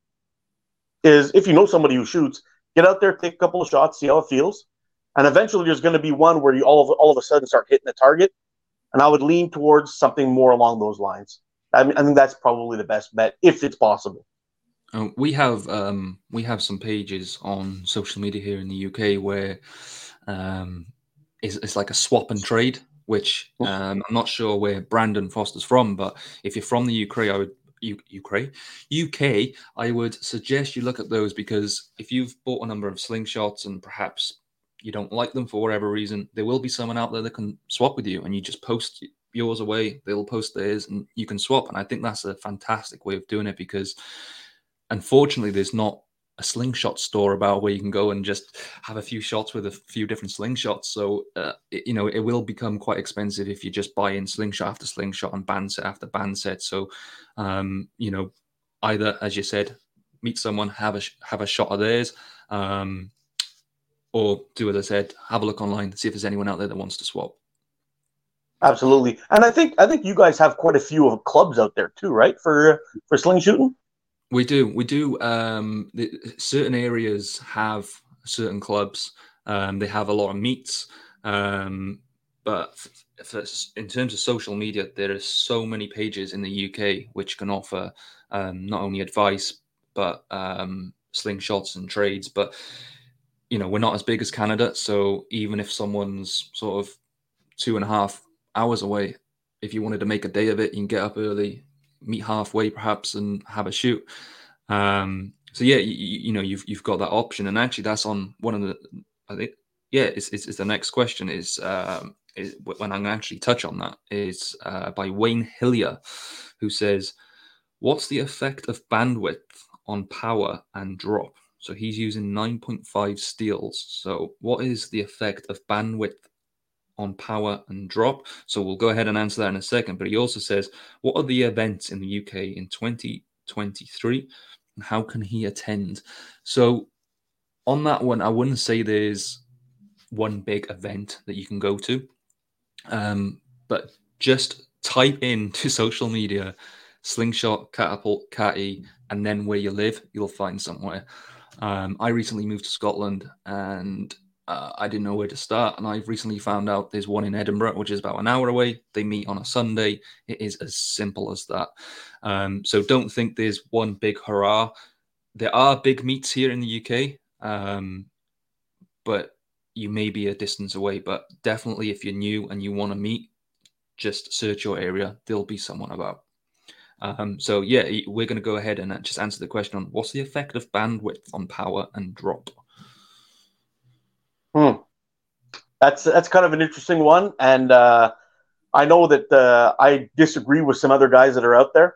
Is if you know somebody who shoots, get out there, take a couple of shots, see how it feels, and eventually there's going to be one where you all of all of a sudden start hitting the target. And I would lean towards something more along those lines. I, mean, I think that's probably the best bet if it's possible. Uh, we have um, we have some pages on social media here in the UK where um, it's, it's like a swap and trade. Which um, I'm not sure where Brandon Foster's from, but if you're from the UK, I would U- Ukraine, UK, I would suggest you look at those because if you've bought a number of slingshots and perhaps you don't like them for whatever reason, there will be someone out there that can swap with you, and you just post yours away. They'll post theirs, and you can swap. And I think that's a fantastic way of doing it because unfortunately, there's not a slingshot store about where you can go and just have a few shots with a few different slingshots. So, uh, it, you know, it will become quite expensive if you just buy in slingshot after slingshot and band set after band set. So, um, you know, either as you said, meet someone, have a have a shot of theirs, um, or do as I said, have a look online, see if there's anyone out there that wants to swap. Absolutely, and I think I think you guys have quite a few of clubs out there too, right? For for sling shooting. We do, we do. Um, the, certain areas have certain clubs. Um, they have a lot of meets, um, but in terms of social media, there are so many pages in the UK which can offer um, not only advice but um, slingshots and trades. But you know, we're not as big as Canada, so even if someone's sort of two and a half hours away, if you wanted to make a day of it, you can get up early, meet halfway perhaps, and have a shoot. Um, so yeah, you, you know, you've you've got that option, and actually, that's on one of the. I think yeah, it's, it's, it's the next question is um, is when I'm actually touch on that is uh, by Wayne Hillier, who says, "What's the effect of bandwidth on power and drop?" So he's using 9.5 steels. So what is the effect of bandwidth on power and drop? So we'll go ahead and answer that in a second. But he also says, what are the events in the UK in 2023 and how can he attend? So on that one, I wouldn't say there's one big event that you can go to. Um, but just type in to social media slingshot, catapult, catty, and then where you live, you'll find somewhere. Um, I recently moved to Scotland and uh, I didn't know where to start. And I've recently found out there's one in Edinburgh, which is about an hour away. They meet on a Sunday. It is as simple as that. Um, so don't think there's one big hurrah. There are big meets here in the UK, um, but you may be a distance away. But definitely, if you're new and you want to meet, just search your area. There'll be someone about. Um, so yeah, we're going to go ahead and just answer the question on what's the effect of bandwidth on power and drop. Hmm. That's that's kind of an interesting one, and uh, I know that uh, I disagree with some other guys that are out there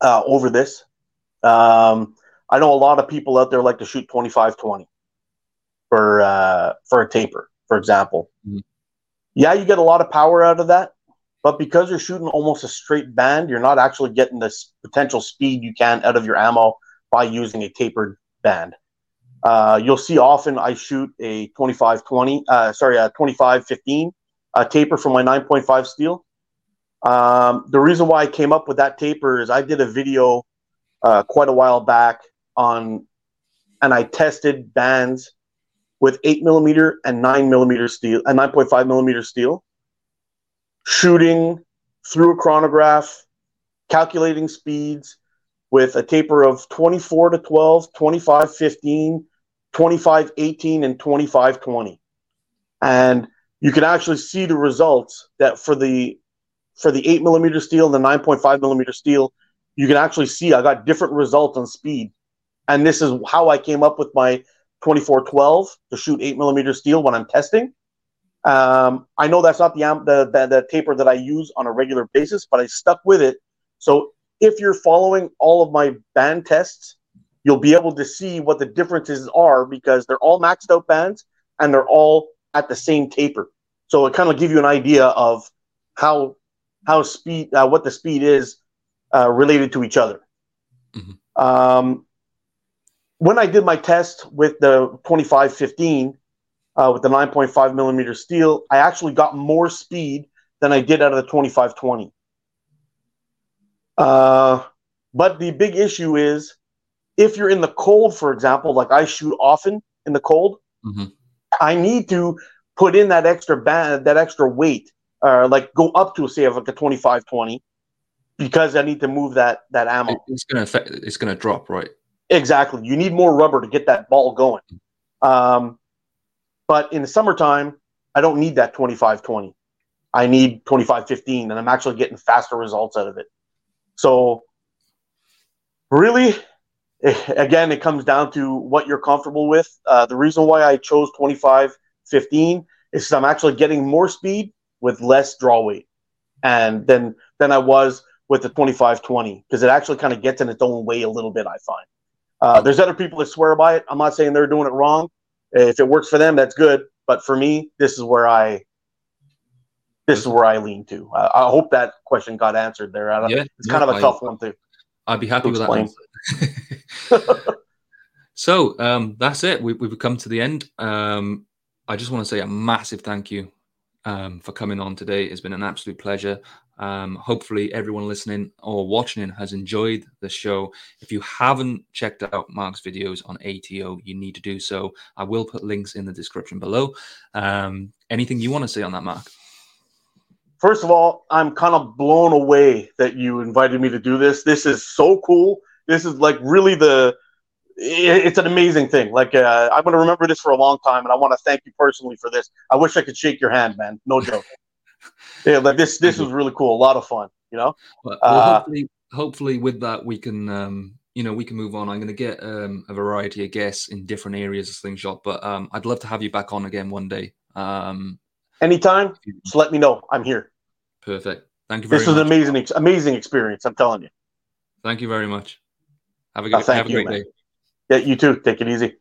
uh, over this. Um, I know a lot of people out there like to shoot 25-20 for uh, for a taper, for example. Mhm. Yeah, you get a lot of power out of that, but because you're shooting almost a straight band, you're not actually getting this potential speed you can out of your ammo by using a tapered band. Uh, you'll see often I shoot a 25 20, uh, sorry, a 25 15 uh, taper from my 9.5 steel. Um, the reason why I came up with that taper is I did a video uh, quite a while back on, and I tested bands with 8 millimeter and 9 millimeter steel, and 9.5 millimeter steel. shooting through a chronograph, calculating speeds with a taper of 24 to 12, 25 15, 25 18, and 25 20. And you can actually see the results that for the for the 8 millimeter steel and the 9.5 millimeter steel, you can actually see I got different results on speed. And this is how I came up with my 2412 to shoot 8 millimeter steel when I'm testing. Um, I know that's not the, the, the the taper that I use on a regular basis, but I stuck with it. So if you're following all of my band tests, you'll be able to see what the differences are because they're all maxed out bands and they're all at the same taper. So it kind of give you an idea of how how speed uh, what the speed is uh, related to each other. Mm-hmm. Um, when I did my test with the 2515 uh, with the 9.5 millimeter steel, I actually got more speed than I did out of the 2520. Uh, but the big issue is if you're in the cold, for example, like I shoot often in the cold, mm-hmm. I need to put in that extra band, that extra weight, or uh, like go up to say like a 25 20 because I need to move that that ammo. It's gonna affect. It's gonna drop, right? Exactly. You need more rubber to get that ball going. Um, but in the summertime, I don't need that 25 20. I need 25 15, and I'm actually getting faster results out of it. So, really, again, it comes down to what you're comfortable with. Uh, the reason why I chose 25 15 is I'm actually getting more speed with less draw weight, and then than I was with the 25 20 because it actually kind of gets in its own way a little bit. I find uh, there's other people that swear by it. I'm not saying they're doing it wrong. If it works for them, that's good. But for me, this is where I this is where I lean to. I, I hope that question got answered there. Yeah, it's kind of a I, tough one to. I'd be happy with that. so um, that's it. We, have come to the end. Um, I just want to say a massive thank you um, for coming on today. It's been an absolute pleasure. Um, hopefully, everyone listening or watching has enjoyed the show. If you haven't checked out Mark's videos on ATO, you need to do so. I will put links in the description below. Um, anything you want to say on that, Mark? First of all, I'm kind of blown away that you invited me to do this. This is so cool. This is like really the it's an amazing thing. Like uh, I'm going to remember this for a long time, and I want to thank you personally for this. I wish I could shake your hand, man. No joke. yeah, like this. This was really cool. A lot of fun. You know. Well, uh, hopefully, hopefully, with that, we can. Um, you know, we can move on. I'm going to get um, a variety of guests in different areas of slingshot, but um, I'd love to have you back on again one day. Um, Anytime, just let me know. I'm here. Perfect. Thank you This was an amazing, amazing experience. I'm telling you. Thank you very much. Have a, uh, good, have a great you, day. Yeah, you too. Take it easy.